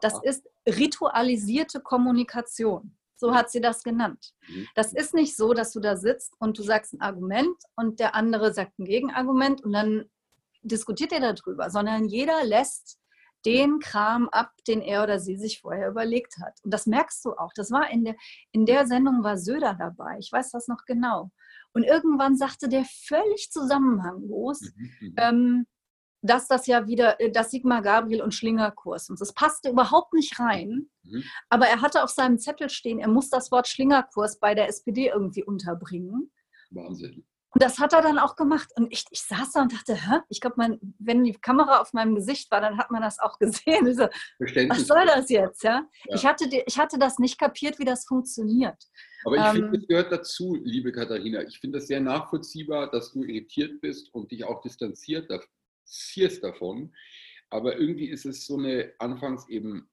Das ist ritualisierte Kommunikation. So hat sie das genannt. Mhm. Das ist nicht so, dass du da sitzt und du sagst ein Argument und der andere sagt ein Gegenargument und dann diskutiert ihr darüber, sondern jeder lässt den Kram ab, den er oder sie sich vorher überlegt hat. Und das merkst du auch. Das war in der, in der Sendung war Söder dabei. Ich weiß das noch genau. Und irgendwann sagte der völlig zusammenhanglos, mhm. mhm. ähm, dass das ja wieder äh, das Sigmar Gabriel und Schlingerkurs und das passte überhaupt nicht rein. Mhm. Aber er hatte auf seinem Zettel stehen, er muss das Wort Schlingerkurs bei der SPD irgendwie unterbringen. Wahnsinn. Und das hat er dann auch gemacht. Und ich, ich saß da und dachte, hä? Ich glaube, wenn die Kamera auf meinem Gesicht war, dann hat man das auch gesehen. So, was soll das jetzt? Ja? ja? Ich, hatte, ich hatte das nicht kapiert, wie das funktioniert. Aber ich ähm, finde, es gehört dazu, liebe Katharina. Ich finde es sehr nachvollziehbar, dass du irritiert bist und dich auch distanziert zierst davon. Aber irgendwie ist es so eine anfangs eben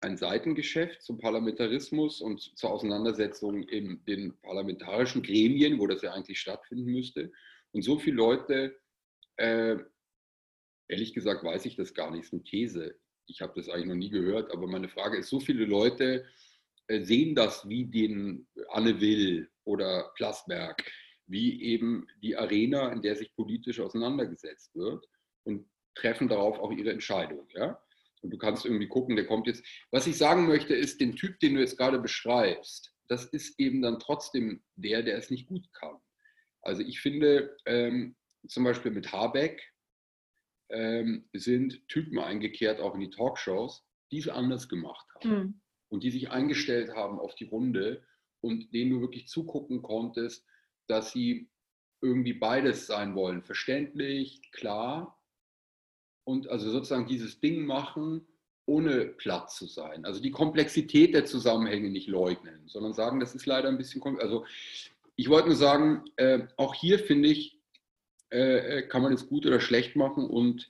ein Seitengeschäft zum Parlamentarismus und zur Auseinandersetzung in den parlamentarischen Gremien, wo das ja eigentlich stattfinden müsste. Und so viele Leute, äh, ehrlich gesagt weiß ich das gar nicht, ist eine These. Ich habe das eigentlich noch nie gehört, aber meine Frage ist, so viele Leute äh, sehen das wie den Anne Will oder Plasberg, wie eben die Arena, in der sich politisch auseinandergesetzt wird und treffen darauf auch ihre Entscheidung. Ja? Und du kannst irgendwie gucken, der kommt jetzt. Was ich sagen möchte, ist, den Typ, den du jetzt gerade beschreibst, das ist eben dann trotzdem der, der es nicht gut kann. Also ich finde, ähm, zum Beispiel mit Habeck, ähm, sind Typen eingekehrt, auch in die Talkshows, die es anders gemacht haben mhm. und die sich eingestellt haben auf die Runde und denen du wirklich zugucken konntest, dass sie irgendwie beides sein wollen. Verständlich, klar und also sozusagen dieses Ding machen, ohne platt zu sein. Also die Komplexität der Zusammenhänge nicht leugnen, sondern sagen, das ist leider ein bisschen, also ich wollte nur sagen, äh, auch hier finde ich, äh, äh, kann man es gut oder schlecht machen und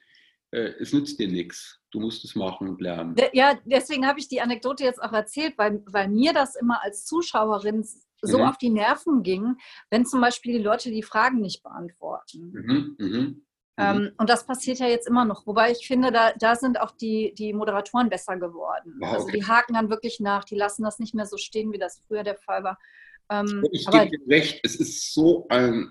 äh, es nützt dir nichts. Du musst es machen und lernen. Ja, deswegen habe ich die Anekdote jetzt auch erzählt, weil, weil mir das immer als Zuschauerin so mhm. auf die Nerven ging, wenn zum Beispiel die Leute die Fragen nicht beantworten. Mhm, mhm. Ähm, mhm. und das passiert ja jetzt immer noch. Wobei ich finde, da, da sind auch die, die Moderatoren besser geworden. Wow, also die haken dann wirklich nach, die lassen das nicht mehr so stehen, wie das früher der Fall war. Ähm, ich gebe dir recht, es ist so ein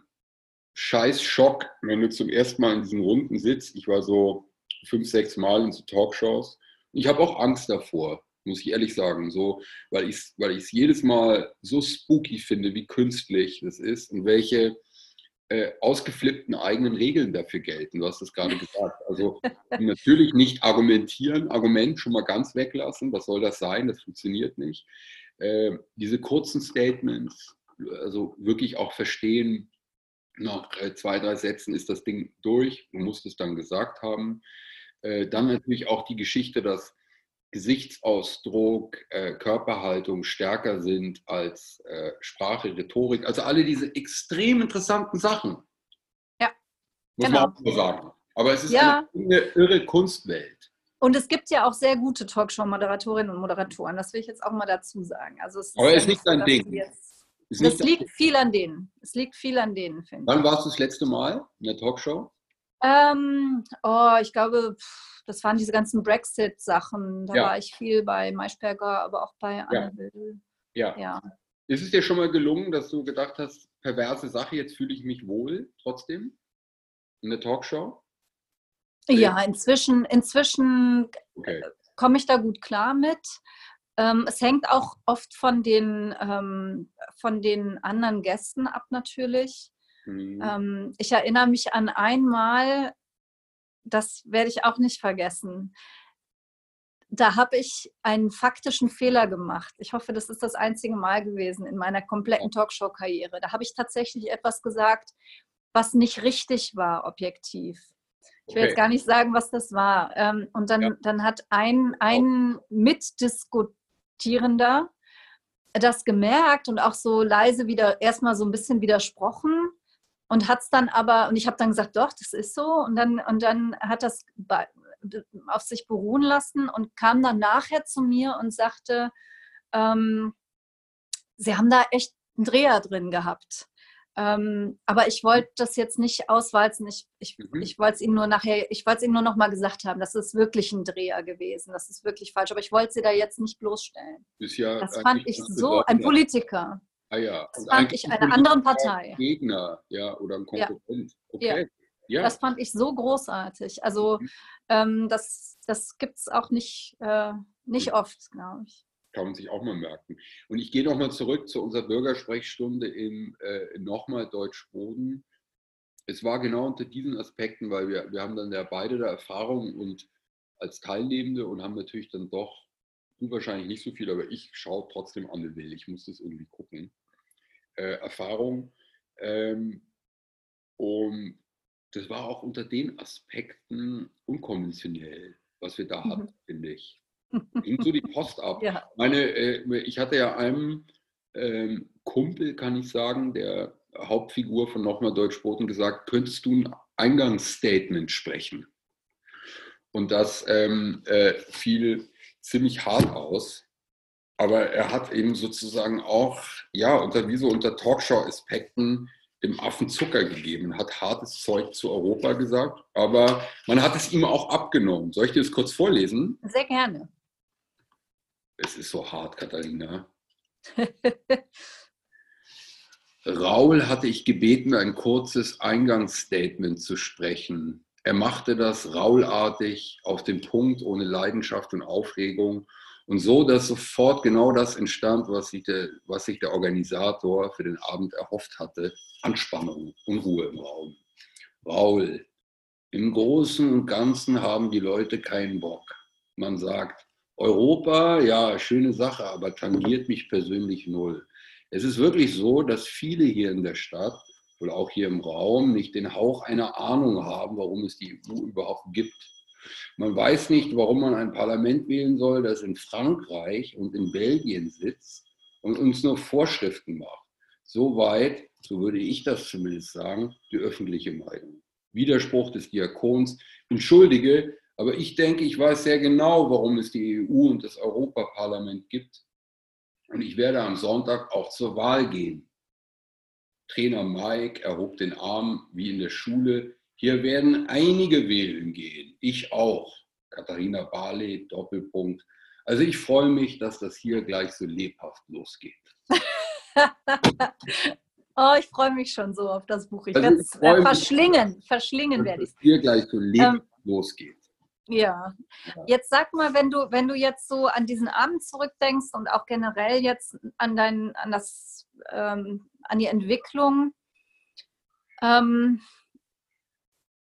scheiß Schock, wenn du zum ersten Mal in diesen Runden sitzt. Ich war so fünf, sechs Mal in so Talkshows. Ich habe auch Angst davor, muss ich ehrlich sagen, so, weil ich es weil jedes Mal so spooky finde, wie künstlich das ist und welche äh, ausgeflippten eigenen Regeln dafür gelten. Du hast es gerade gesagt. Also natürlich nicht argumentieren, Argument schon mal ganz weglassen. Was soll das sein? Das funktioniert nicht. Äh, diese kurzen Statements, also wirklich auch verstehen, nach zwei, drei Sätzen ist das Ding durch, du musst es dann gesagt haben. Äh, dann natürlich auch die Geschichte, dass Gesichtsausdruck, äh, Körperhaltung stärker sind als äh, Sprache, Rhetorik. Also alle diese extrem interessanten Sachen. Ja. Muss genau. man auch so sagen. Aber es ist ja. eine irre Kunstwelt. Und es gibt ja auch sehr gute Talkshow-Moderatorinnen und Moderatoren. Das will ich jetzt auch mal dazu sagen. Also es Aber es ist nicht dein Ding. Jetzt, es liegt viel an denen. Es liegt viel an denen, finde ich. Wann warst du das letzte Mal in der Talkshow? Ähm, oh, ich glaube, das waren diese ganzen Brexit-Sachen. Da ja. war ich viel bei Maischberger, aber auch bei Anne ja. ja. ja. Ist es dir schon mal gelungen, dass du gedacht hast, perverse Sache, jetzt fühle ich mich wohl trotzdem in der Talkshow? Ja, inzwischen, inzwischen okay. komme ich da gut klar mit. Ähm, es hängt auch oft von den, ähm, von den anderen Gästen ab natürlich. Mhm. Ähm, ich erinnere mich an einmal, das werde ich auch nicht vergessen. Da habe ich einen faktischen Fehler gemacht. Ich hoffe, das ist das einzige Mal gewesen in meiner kompletten Talkshow-Karriere. Da habe ich tatsächlich etwas gesagt, was nicht richtig war, objektiv. Ich will okay. jetzt gar nicht sagen, was das war. Ähm, und dann, ja. dann hat ein, ein Mitdiskutierender das gemerkt und auch so leise wieder erstmal so ein bisschen widersprochen und hat es dann aber, und ich habe dann gesagt, doch, das ist so. Und dann, und dann hat das auf sich beruhen lassen und kam dann nachher zu mir und sagte, ähm, sie haben da echt einen Dreher drin gehabt. Ähm, aber ich wollte das jetzt nicht auswalzen. Ich, ich, mhm. ich wollte es Ihnen nur nachher, ich wollte es Ihnen nur noch mal gesagt haben, das ist wirklich ein Dreher gewesen. Das ist wirklich falsch. Aber ich wollte Sie da jetzt nicht bloßstellen. Ja das fand ich so, ein Politiker. Ah ja. Das fand ich einer anderen Partei. Gegner, ja, oder ein Konkurrent. Ja. Okay. Ja. Das fand ich so großartig. Also mhm. ähm, das, das gibt es auch nicht, äh, nicht mhm. oft, glaube ich. Kann man sich auch mal merken. Und ich gehe nochmal zurück zu unserer Bürgersprechstunde im äh, nochmal Deutsch-Boden. Es war genau unter diesen Aspekten, weil wir, wir haben dann ja beide da Erfahrung und als Teilnehmende und haben natürlich dann doch, du wahrscheinlich nicht so viel, aber ich schaue trotzdem an Will. Ich muss das irgendwie gucken äh, Erfahrung. Ähm, und das war auch unter den Aspekten unkonventionell, was wir da mhm. hatten, finde ich. Ging so die Post ab. Ja. Meine, äh, ich hatte ja einem ähm, Kumpel, kann ich sagen, der Hauptfigur von Nochmal Deutschboten gesagt, könntest du ein Eingangsstatement sprechen? Und das ähm, äh, fiel ziemlich hart aus. Aber er hat eben sozusagen auch, ja, unter wie so unter Talkshow-Aspekten dem Affen Zucker gegeben, hat hartes Zeug zu Europa gesagt, aber man hat es ihm auch abgenommen. Soll ich dir das kurz vorlesen? Sehr gerne. Es ist so hart, Katharina. Raul hatte ich gebeten, ein kurzes Eingangsstatement zu sprechen. Er machte das raulartig, auf den Punkt, ohne Leidenschaft und Aufregung und so, dass sofort genau das entstand, was sich, der, was sich der Organisator für den Abend erhofft hatte. Anspannung und Ruhe im Raum. Raul, Im Großen und Ganzen haben die Leute keinen Bock. Man sagt, Europa, ja, schöne Sache, aber tangiert mich persönlich null. Es ist wirklich so, dass viele hier in der Stadt oder auch hier im Raum nicht den Hauch einer Ahnung haben, warum es die EU überhaupt gibt. Man weiß nicht, warum man ein Parlament wählen soll, das in Frankreich und in Belgien sitzt und uns nur Vorschriften macht. Soweit, so würde ich das zumindest sagen, die öffentliche Meinung. Widerspruch des Diakons. Entschuldige, aber ich denke, ich weiß sehr genau, warum es die EU und das Europaparlament gibt. Und ich werde am Sonntag auch zur Wahl gehen. Trainer Mike erhob den Arm wie in der Schule. Hier werden einige wählen gehen. Ich auch. Katharina Barley, Doppelpunkt. Also ich freue mich, dass das hier gleich so lebhaft losgeht. oh, ich freue mich schon so auf das Buch. Ich also werde es äh, verschlingen. Mich, verschlingen werde ich es. hier gleich so lebhaft ähm, losgeht. Ja. Jetzt sag mal, wenn du, wenn du jetzt so an diesen Abend zurückdenkst und auch generell jetzt an dein, an das, ähm, an die Entwicklung. Ähm,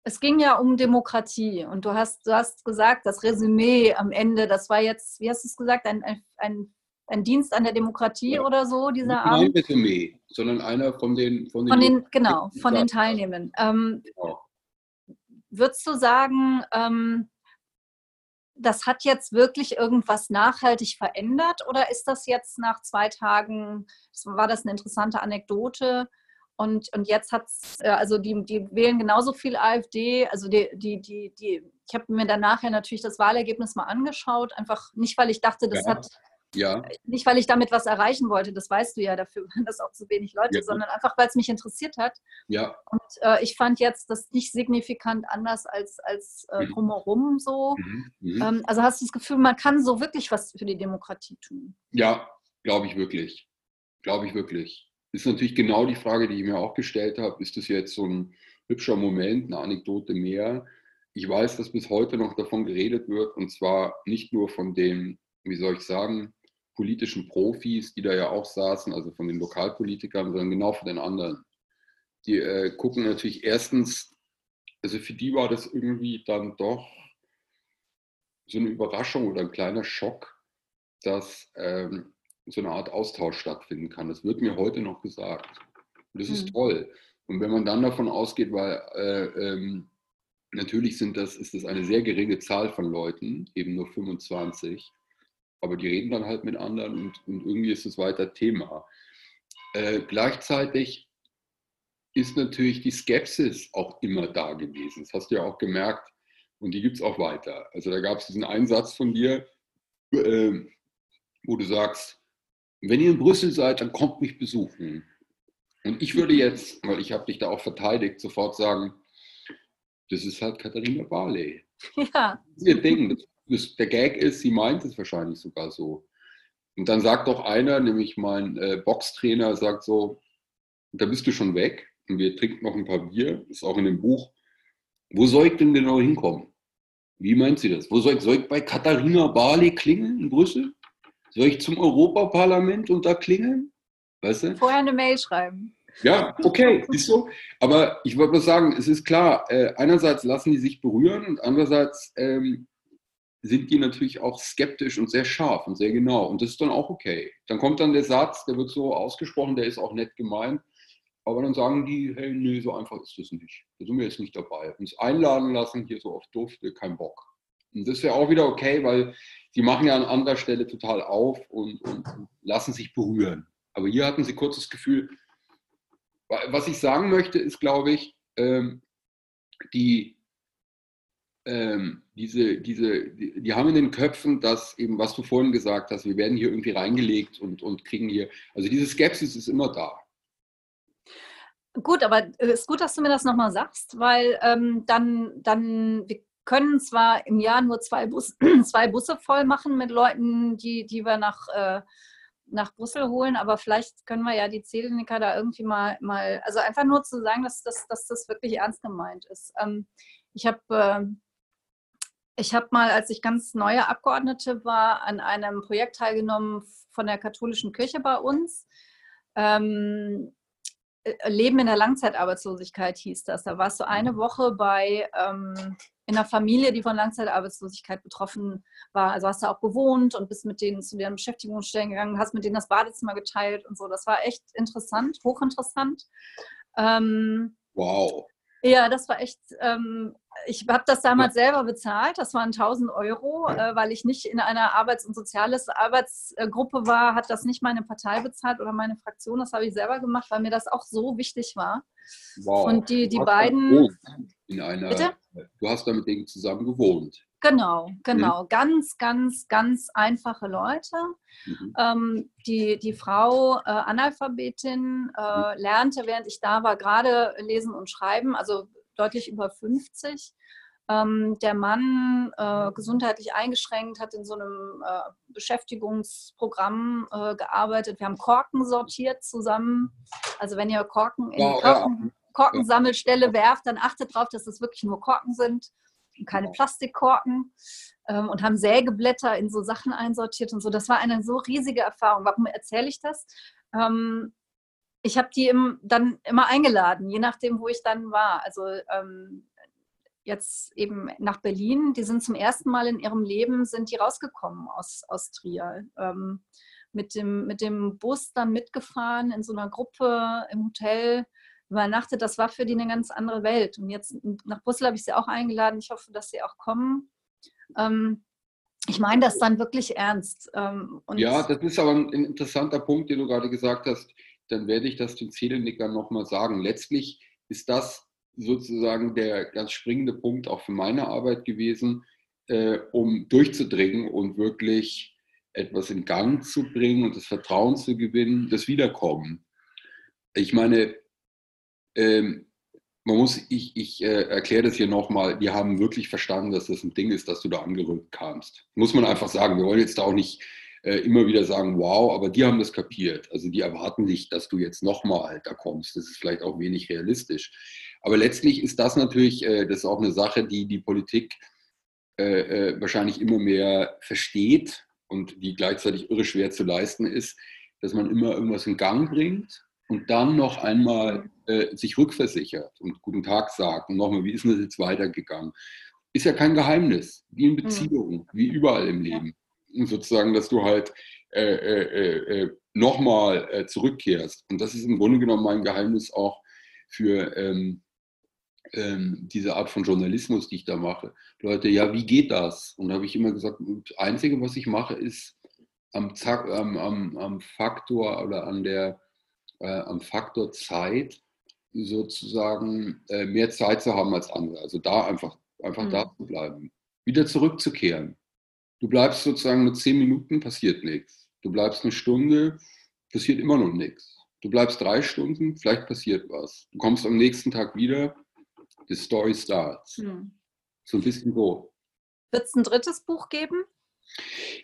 es ging ja um Demokratie und du hast, du hast gesagt, das Resümee am Ende, das war jetzt, wie hast du es gesagt, ein, ein, ein Dienst an der Demokratie ja. oder so, dieser Nicht Abend? Nicht ein Resümee, sondern einer von den von den, von den genau, von den Teilnehmern. Ähm, genau. Würdest du sagen, ähm, das hat jetzt wirklich irgendwas nachhaltig verändert oder ist das jetzt nach zwei Tagen, war das eine interessante Anekdote? Und, und jetzt hat es, äh, also die, die wählen genauso viel AfD. Also die, die, die, die ich habe mir dann nachher natürlich das Wahlergebnis mal angeschaut, einfach nicht, weil ich dachte, das ja. hat ja. Nicht, weil ich damit was erreichen wollte, das weißt du ja, dafür waren das auch zu wenig Leute, ja. sondern einfach, weil es mich interessiert hat. Ja. Und äh, ich fand jetzt das nicht signifikant anders als, als äh, mhm. drumherum so. Mhm. Mhm. Ähm, also hast du das Gefühl, man kann so wirklich was für die Demokratie tun? Ja, glaube ich wirklich. Glaube ich wirklich. Ist natürlich genau die Frage, die ich mir auch gestellt habe. Ist das jetzt so ein hübscher Moment, eine Anekdote mehr? Ich weiß, dass bis heute noch davon geredet wird und zwar nicht nur von den, wie soll ich sagen, politischen Profis, die da ja auch saßen, also von den Lokalpolitikern, sondern genau von den anderen. Die äh, gucken natürlich erstens, also für die war das irgendwie dann doch so eine Überraschung oder ein kleiner Schock, dass ähm, so eine Art Austausch stattfinden kann. Das wird mir heute noch gesagt. Und das mhm. ist toll. Und wenn man dann davon ausgeht, weil äh, ähm, natürlich sind das, ist das eine sehr geringe Zahl von Leuten, eben nur 25, aber die reden dann halt mit anderen und, und irgendwie ist es weiter Thema. Äh, gleichzeitig ist natürlich die Skepsis auch immer da gewesen. Das hast du ja auch gemerkt und die gibt es auch weiter. Also da gab es diesen Einsatz von dir, äh, wo du sagst, wenn ihr in Brüssel seid, dann kommt mich besuchen. Und ich würde jetzt, weil ich habe dich da auch verteidigt, sofort sagen, das ist halt Katharina Barley. Ja. Ihr Ding, das der Gag ist, sie meint es wahrscheinlich sogar so. Und dann sagt doch einer, nämlich mein äh, Boxtrainer, sagt so, da bist du schon weg und wir trinken noch ein paar Bier, ist auch in dem Buch. Wo soll ich denn genau hinkommen? Wie meint sie das? Wo soll ich, soll ich bei Katharina Barley klingeln in Brüssel? Soll ich zum Europaparlament und da klingeln? Weißt du? Vorher eine Mail schreiben. Ja, okay, ist so. Aber ich wollte mal sagen, es ist klar, äh, einerseits lassen die sich berühren und andererseits ähm, sind die natürlich auch skeptisch und sehr scharf und sehr genau. Und das ist dann auch okay. Dann kommt dann der Satz, der wird so ausgesprochen, der ist auch nett gemeint. Aber dann sagen die, hey, nee, so einfach ist das nicht. Da sind wir jetzt nicht dabei. Uns einladen lassen, hier so auf Dufte, kein Bock. Und das ist ja auch wieder okay, weil die machen ja an anderer Stelle total auf und, und, lassen sich berühren. Aber hier hatten sie kurz das Gefühl, was ich sagen möchte, ist, glaube ich, ähm, die, ähm, diese, diese, die, die, haben in den Köpfen das eben, was du vorhin gesagt hast, wir werden hier irgendwie reingelegt und, und kriegen hier, also diese Skepsis ist immer da. Gut, aber es ist gut, dass du mir das nochmal sagst, weil ähm, dann, dann, wir können zwar im Jahr nur zwei, Bus, zwei Busse voll machen mit Leuten, die, die wir nach, äh, nach Brüssel holen, aber vielleicht können wir ja die Zählnicker da irgendwie mal, mal, also einfach nur zu sagen, dass, dass, dass das wirklich ernst gemeint ist. Ähm, ich habe äh, ich mal, als ich ganz neue Abgeordnete war, an einem Projekt teilgenommen von der katholischen Kirche bei uns. Ähm, äh, Leben in der Langzeitarbeitslosigkeit hieß das. Da warst du eine Woche bei ähm, in einer Familie, die von Langzeitarbeitslosigkeit betroffen war. Also hast du auch gewohnt und bist mit denen zu deren Beschäftigungsstellen gegangen, hast mit denen das Badezimmer geteilt und so. Das war echt interessant, hochinteressant. Ähm, wow. Ja, das war echt, ähm, ich habe das damals selber bezahlt, das waren 1000 Euro, äh, weil ich nicht in einer Arbeits- und Soziales Arbeitsgruppe war, hat das nicht meine Partei bezahlt oder meine Fraktion, das habe ich selber gemacht, weil mir das auch so wichtig war. Wow. Und die, die beiden. In einer, Bitte? Du hast da mit denen zusammen gewohnt. Genau, genau. Mhm. Ganz, ganz, ganz einfache Leute. Mhm. Ähm, die, die Frau, äh, Analphabetin, äh, mhm. lernte, während ich da war, gerade lesen und schreiben, also deutlich über 50. Ähm, der Mann, äh, gesundheitlich eingeschränkt, hat in so einem äh, Beschäftigungsprogramm äh, gearbeitet. Wir haben Korken sortiert zusammen. Also wenn ihr Korken in die Korken, Korkensammelstelle werft, dann achtet darauf, dass es wirklich nur Korken sind keine Plastikkorken ähm, und haben Sägeblätter in so Sachen einsortiert und so. Das war eine so riesige Erfahrung. Warum erzähle ich das? Ähm, ich habe die im, dann immer eingeladen, je nachdem, wo ich dann war. Also ähm, jetzt eben nach Berlin. Die sind zum ersten Mal in ihrem Leben sind die rausgekommen aus, aus Trier. Ähm, mit, dem, mit dem Bus dann mitgefahren in so einer Gruppe im Hotel übernachtet. Das war für die eine ganz andere Welt. Und jetzt nach Brüssel habe ich sie auch eingeladen. Ich hoffe, dass sie auch kommen. Ähm, ich meine das dann wirklich ernst. Ähm, ja, das ist aber ein interessanter Punkt, den du gerade gesagt hast. Dann werde ich das den Zählenickern nochmal sagen. Letztlich ist das sozusagen der ganz springende Punkt auch für meine Arbeit gewesen, äh, um durchzudringen und wirklich etwas in Gang zu bringen und das Vertrauen zu gewinnen, das Wiederkommen. Ich meine, ähm, man muss, ich, ich äh, erkläre das hier nochmal, wir haben wirklich verstanden, dass das ein Ding ist, dass du da angerückt kamst. Muss man einfach sagen. Wir wollen jetzt da auch nicht äh, immer wieder sagen, wow, aber die haben das kapiert. Also die erwarten nicht, dass du jetzt nochmal da kommst. Das ist vielleicht auch wenig realistisch. Aber letztlich ist das natürlich, äh, das ist auch eine Sache, die die Politik äh, äh, wahrscheinlich immer mehr versteht und die gleichzeitig irre schwer zu leisten ist, dass man immer irgendwas in Gang bringt und dann noch einmal äh, sich rückversichert und guten Tag sagt und nochmal, wie ist denn das jetzt weitergegangen? Ist ja kein Geheimnis, wie in mhm. Beziehungen, wie überall im Leben. Und sozusagen, dass du halt äh, äh, äh nochmal äh, zurückkehrst. Und das ist im Grunde genommen mein Geheimnis auch für ähm, ähm, diese Art von Journalismus, die ich da mache. Leute, ja, wie geht das? Und da habe ich immer gesagt, das Einzige, was ich mache, ist am, am, am, am Faktor oder an der äh, am Faktor Zeit sozusagen äh, mehr Zeit zu haben als andere. Also da einfach, einfach mhm. da zu bleiben. Wieder zurückzukehren. Du bleibst sozusagen nur zehn Minuten, passiert nichts. Du bleibst eine Stunde, passiert immer noch nichts. Du bleibst drei Stunden, vielleicht passiert was. Du kommst am nächsten Tag wieder, the story starts. Mhm. So ein bisschen so. Wird es ein drittes Buch geben?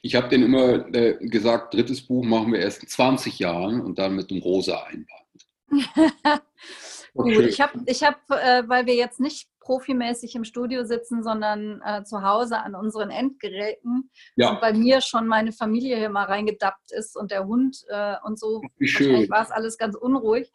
Ich habe denen immer äh, gesagt, drittes Buch machen wir erst in 20 Jahren und dann mit dem rosa Einband. Gut, ich habe, ich hab, äh, weil wir jetzt nicht profimäßig im Studio sitzen, sondern äh, zu Hause an unseren Endgeräten ja. und bei mir schon meine Familie hier mal reingedappt ist und der Hund äh, und so. Wie schön. war es alles ganz unruhig.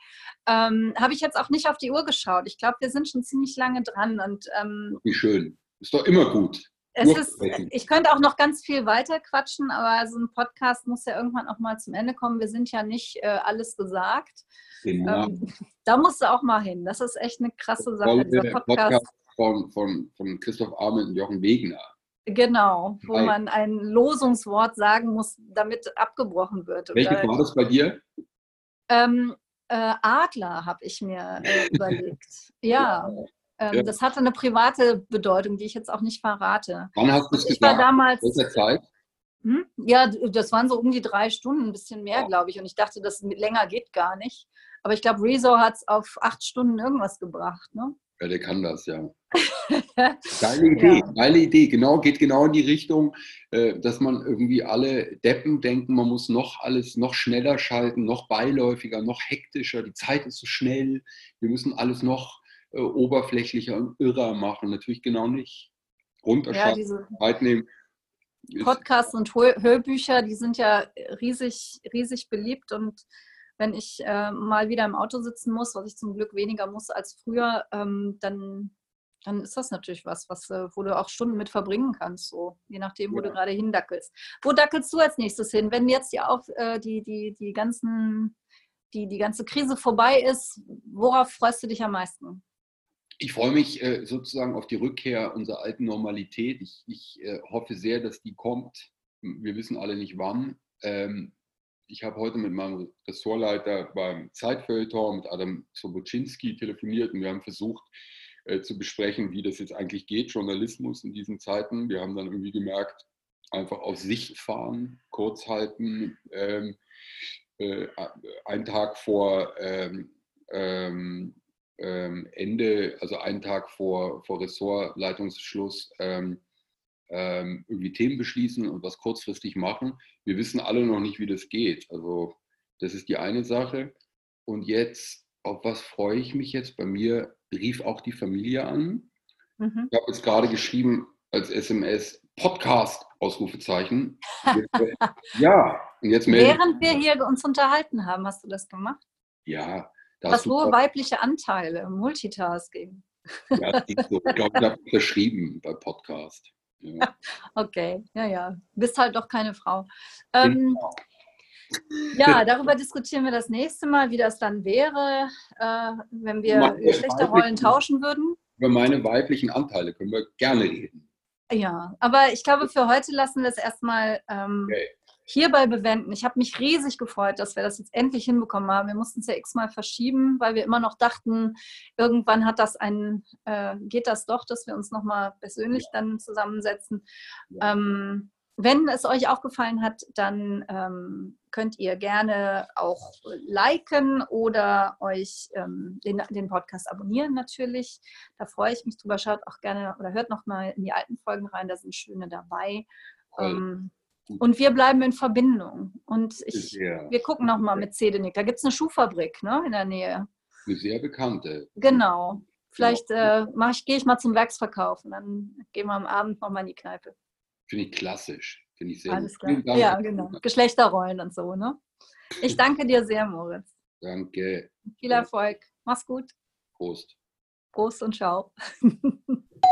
Ähm, habe ich jetzt auch nicht auf die Uhr geschaut. Ich glaube, wir sind schon ziemlich lange dran. Und, ähm, Wie schön. Ist doch immer gut. Ist, ich könnte auch noch ganz viel weiter quatschen, aber so ein Podcast muss ja irgendwann auch mal zum Ende kommen. Wir sind ja nicht äh, alles gesagt. Genau. Ähm, da musst du auch mal hin. Das ist echt eine krasse Sache. Dieser Podcast, Podcast von, von, von Christoph Arment und Jochen Wegner. Genau, wo Hi. man ein Losungswort sagen muss, damit abgebrochen wird. Welche war das bei dir? Ähm, äh, Adler habe ich mir äh, überlegt. ja. ja. Ähm, ja. Das hatte eine private Bedeutung, die ich jetzt auch nicht verrate. Wann hast du es gesagt? War damals, Welcher Zeit? Hm? Ja, das waren so um die drei Stunden, ein bisschen mehr, ja. glaube ich. Und ich dachte, das länger geht gar nicht. Aber ich glaube, Rezo hat es auf acht Stunden irgendwas gebracht. Ne? Ja, der kann das, ja. geile Idee, ja. geile Idee. Genau, geht genau in die Richtung, äh, dass man irgendwie alle Deppen denken, man muss noch alles noch schneller schalten, noch beiläufiger, noch hektischer. Die Zeit ist so schnell. Wir müssen alles noch äh, oberflächlicher und irrer machen. Natürlich genau nicht. Runterschaffen, ja, Zeit nehmen. Podcasts und Hörbücher, die sind ja riesig, riesig beliebt und wenn ich äh, mal wieder im Auto sitzen muss, was ich zum Glück weniger muss als früher, ähm, dann, dann ist das natürlich was, was äh, wo du auch Stunden mit verbringen kannst, so je nachdem, wo ja. du gerade hindackelst. Wo dackelst du als nächstes hin? Wenn jetzt die, auf, äh, die, die, die, ganzen, die, die ganze Krise vorbei ist, worauf freust du dich am meisten? Ich freue mich äh, sozusagen auf die Rückkehr unserer alten Normalität. Ich, ich äh, hoffe sehr, dass die kommt. Wir wissen alle nicht wann. Ähm, ich habe heute mit meinem Ressortleiter beim Zeitfeuilleton mit Adam Soboczynski telefoniert und wir haben versucht äh, zu besprechen, wie das jetzt eigentlich geht, Journalismus in diesen Zeiten. Wir haben dann irgendwie gemerkt, einfach auf Sicht fahren, kurz halten, ähm, äh, einen Tag vor ähm, ähm, Ende, also einen Tag vor, vor Ressortleitungsschluss, ähm, ähm, irgendwie Themen beschließen und was kurzfristig machen. Wir wissen alle noch nicht, wie das geht. Also das ist die eine Sache. Und jetzt, auf was freue ich mich jetzt? Bei mir rief auch die Familie an. Mhm. Ich habe jetzt gerade geschrieben als SMS Podcast Ausrufezeichen. ja, und jetzt Während wir hier uns unterhalten haben, hast du das gemacht? Ja. Was hohe weibliche Anteile, Multitasking. Ja, so. ich glaube, ich habe verschrieben bei Podcast. Ja. okay, ja, ja. Bist halt doch keine Frau. Ähm, genau. Ja, darüber diskutieren wir das nächste Mal, wie das dann wäre, äh, wenn wir Geschlechterrollen tauschen würden. Über meine weiblichen Anteile können wir gerne reden. Ja, aber ich glaube, für heute lassen wir es erstmal ähm, okay hierbei bewenden. Ich habe mich riesig gefreut, dass wir das jetzt endlich hinbekommen haben. Wir mussten es ja x-mal verschieben, weil wir immer noch dachten, irgendwann hat das ein, äh, geht das doch, dass wir uns nochmal persönlich dann zusammensetzen. Ja. Ähm, wenn es euch aufgefallen hat, dann ähm, könnt ihr gerne auch liken oder euch ähm, den, den, Podcast abonnieren natürlich. Da freue ich mich drüber. Schaut auch gerne oder hört noch mal in die alten Folgen rein, da sind schöne dabei. Und wir bleiben in Verbindung. Und ich, ja. wir gucken nochmal mit Zedenik. Da gibt es eine Schuhfabrik ne, in der Nähe. Eine sehr bekannte. Genau. Vielleicht äh, ich, gehe ich mal zum Werksverkauf und dann gehen wir am Abend nochmal in die Kneipe. Finde ich klassisch. Finde ich sehr Alles klar. Ja, genau. Geschlechterrollen und so, ne? Ich danke dir sehr, Moritz. Danke. Viel Erfolg. Mach's gut. Prost. Prost und ciao.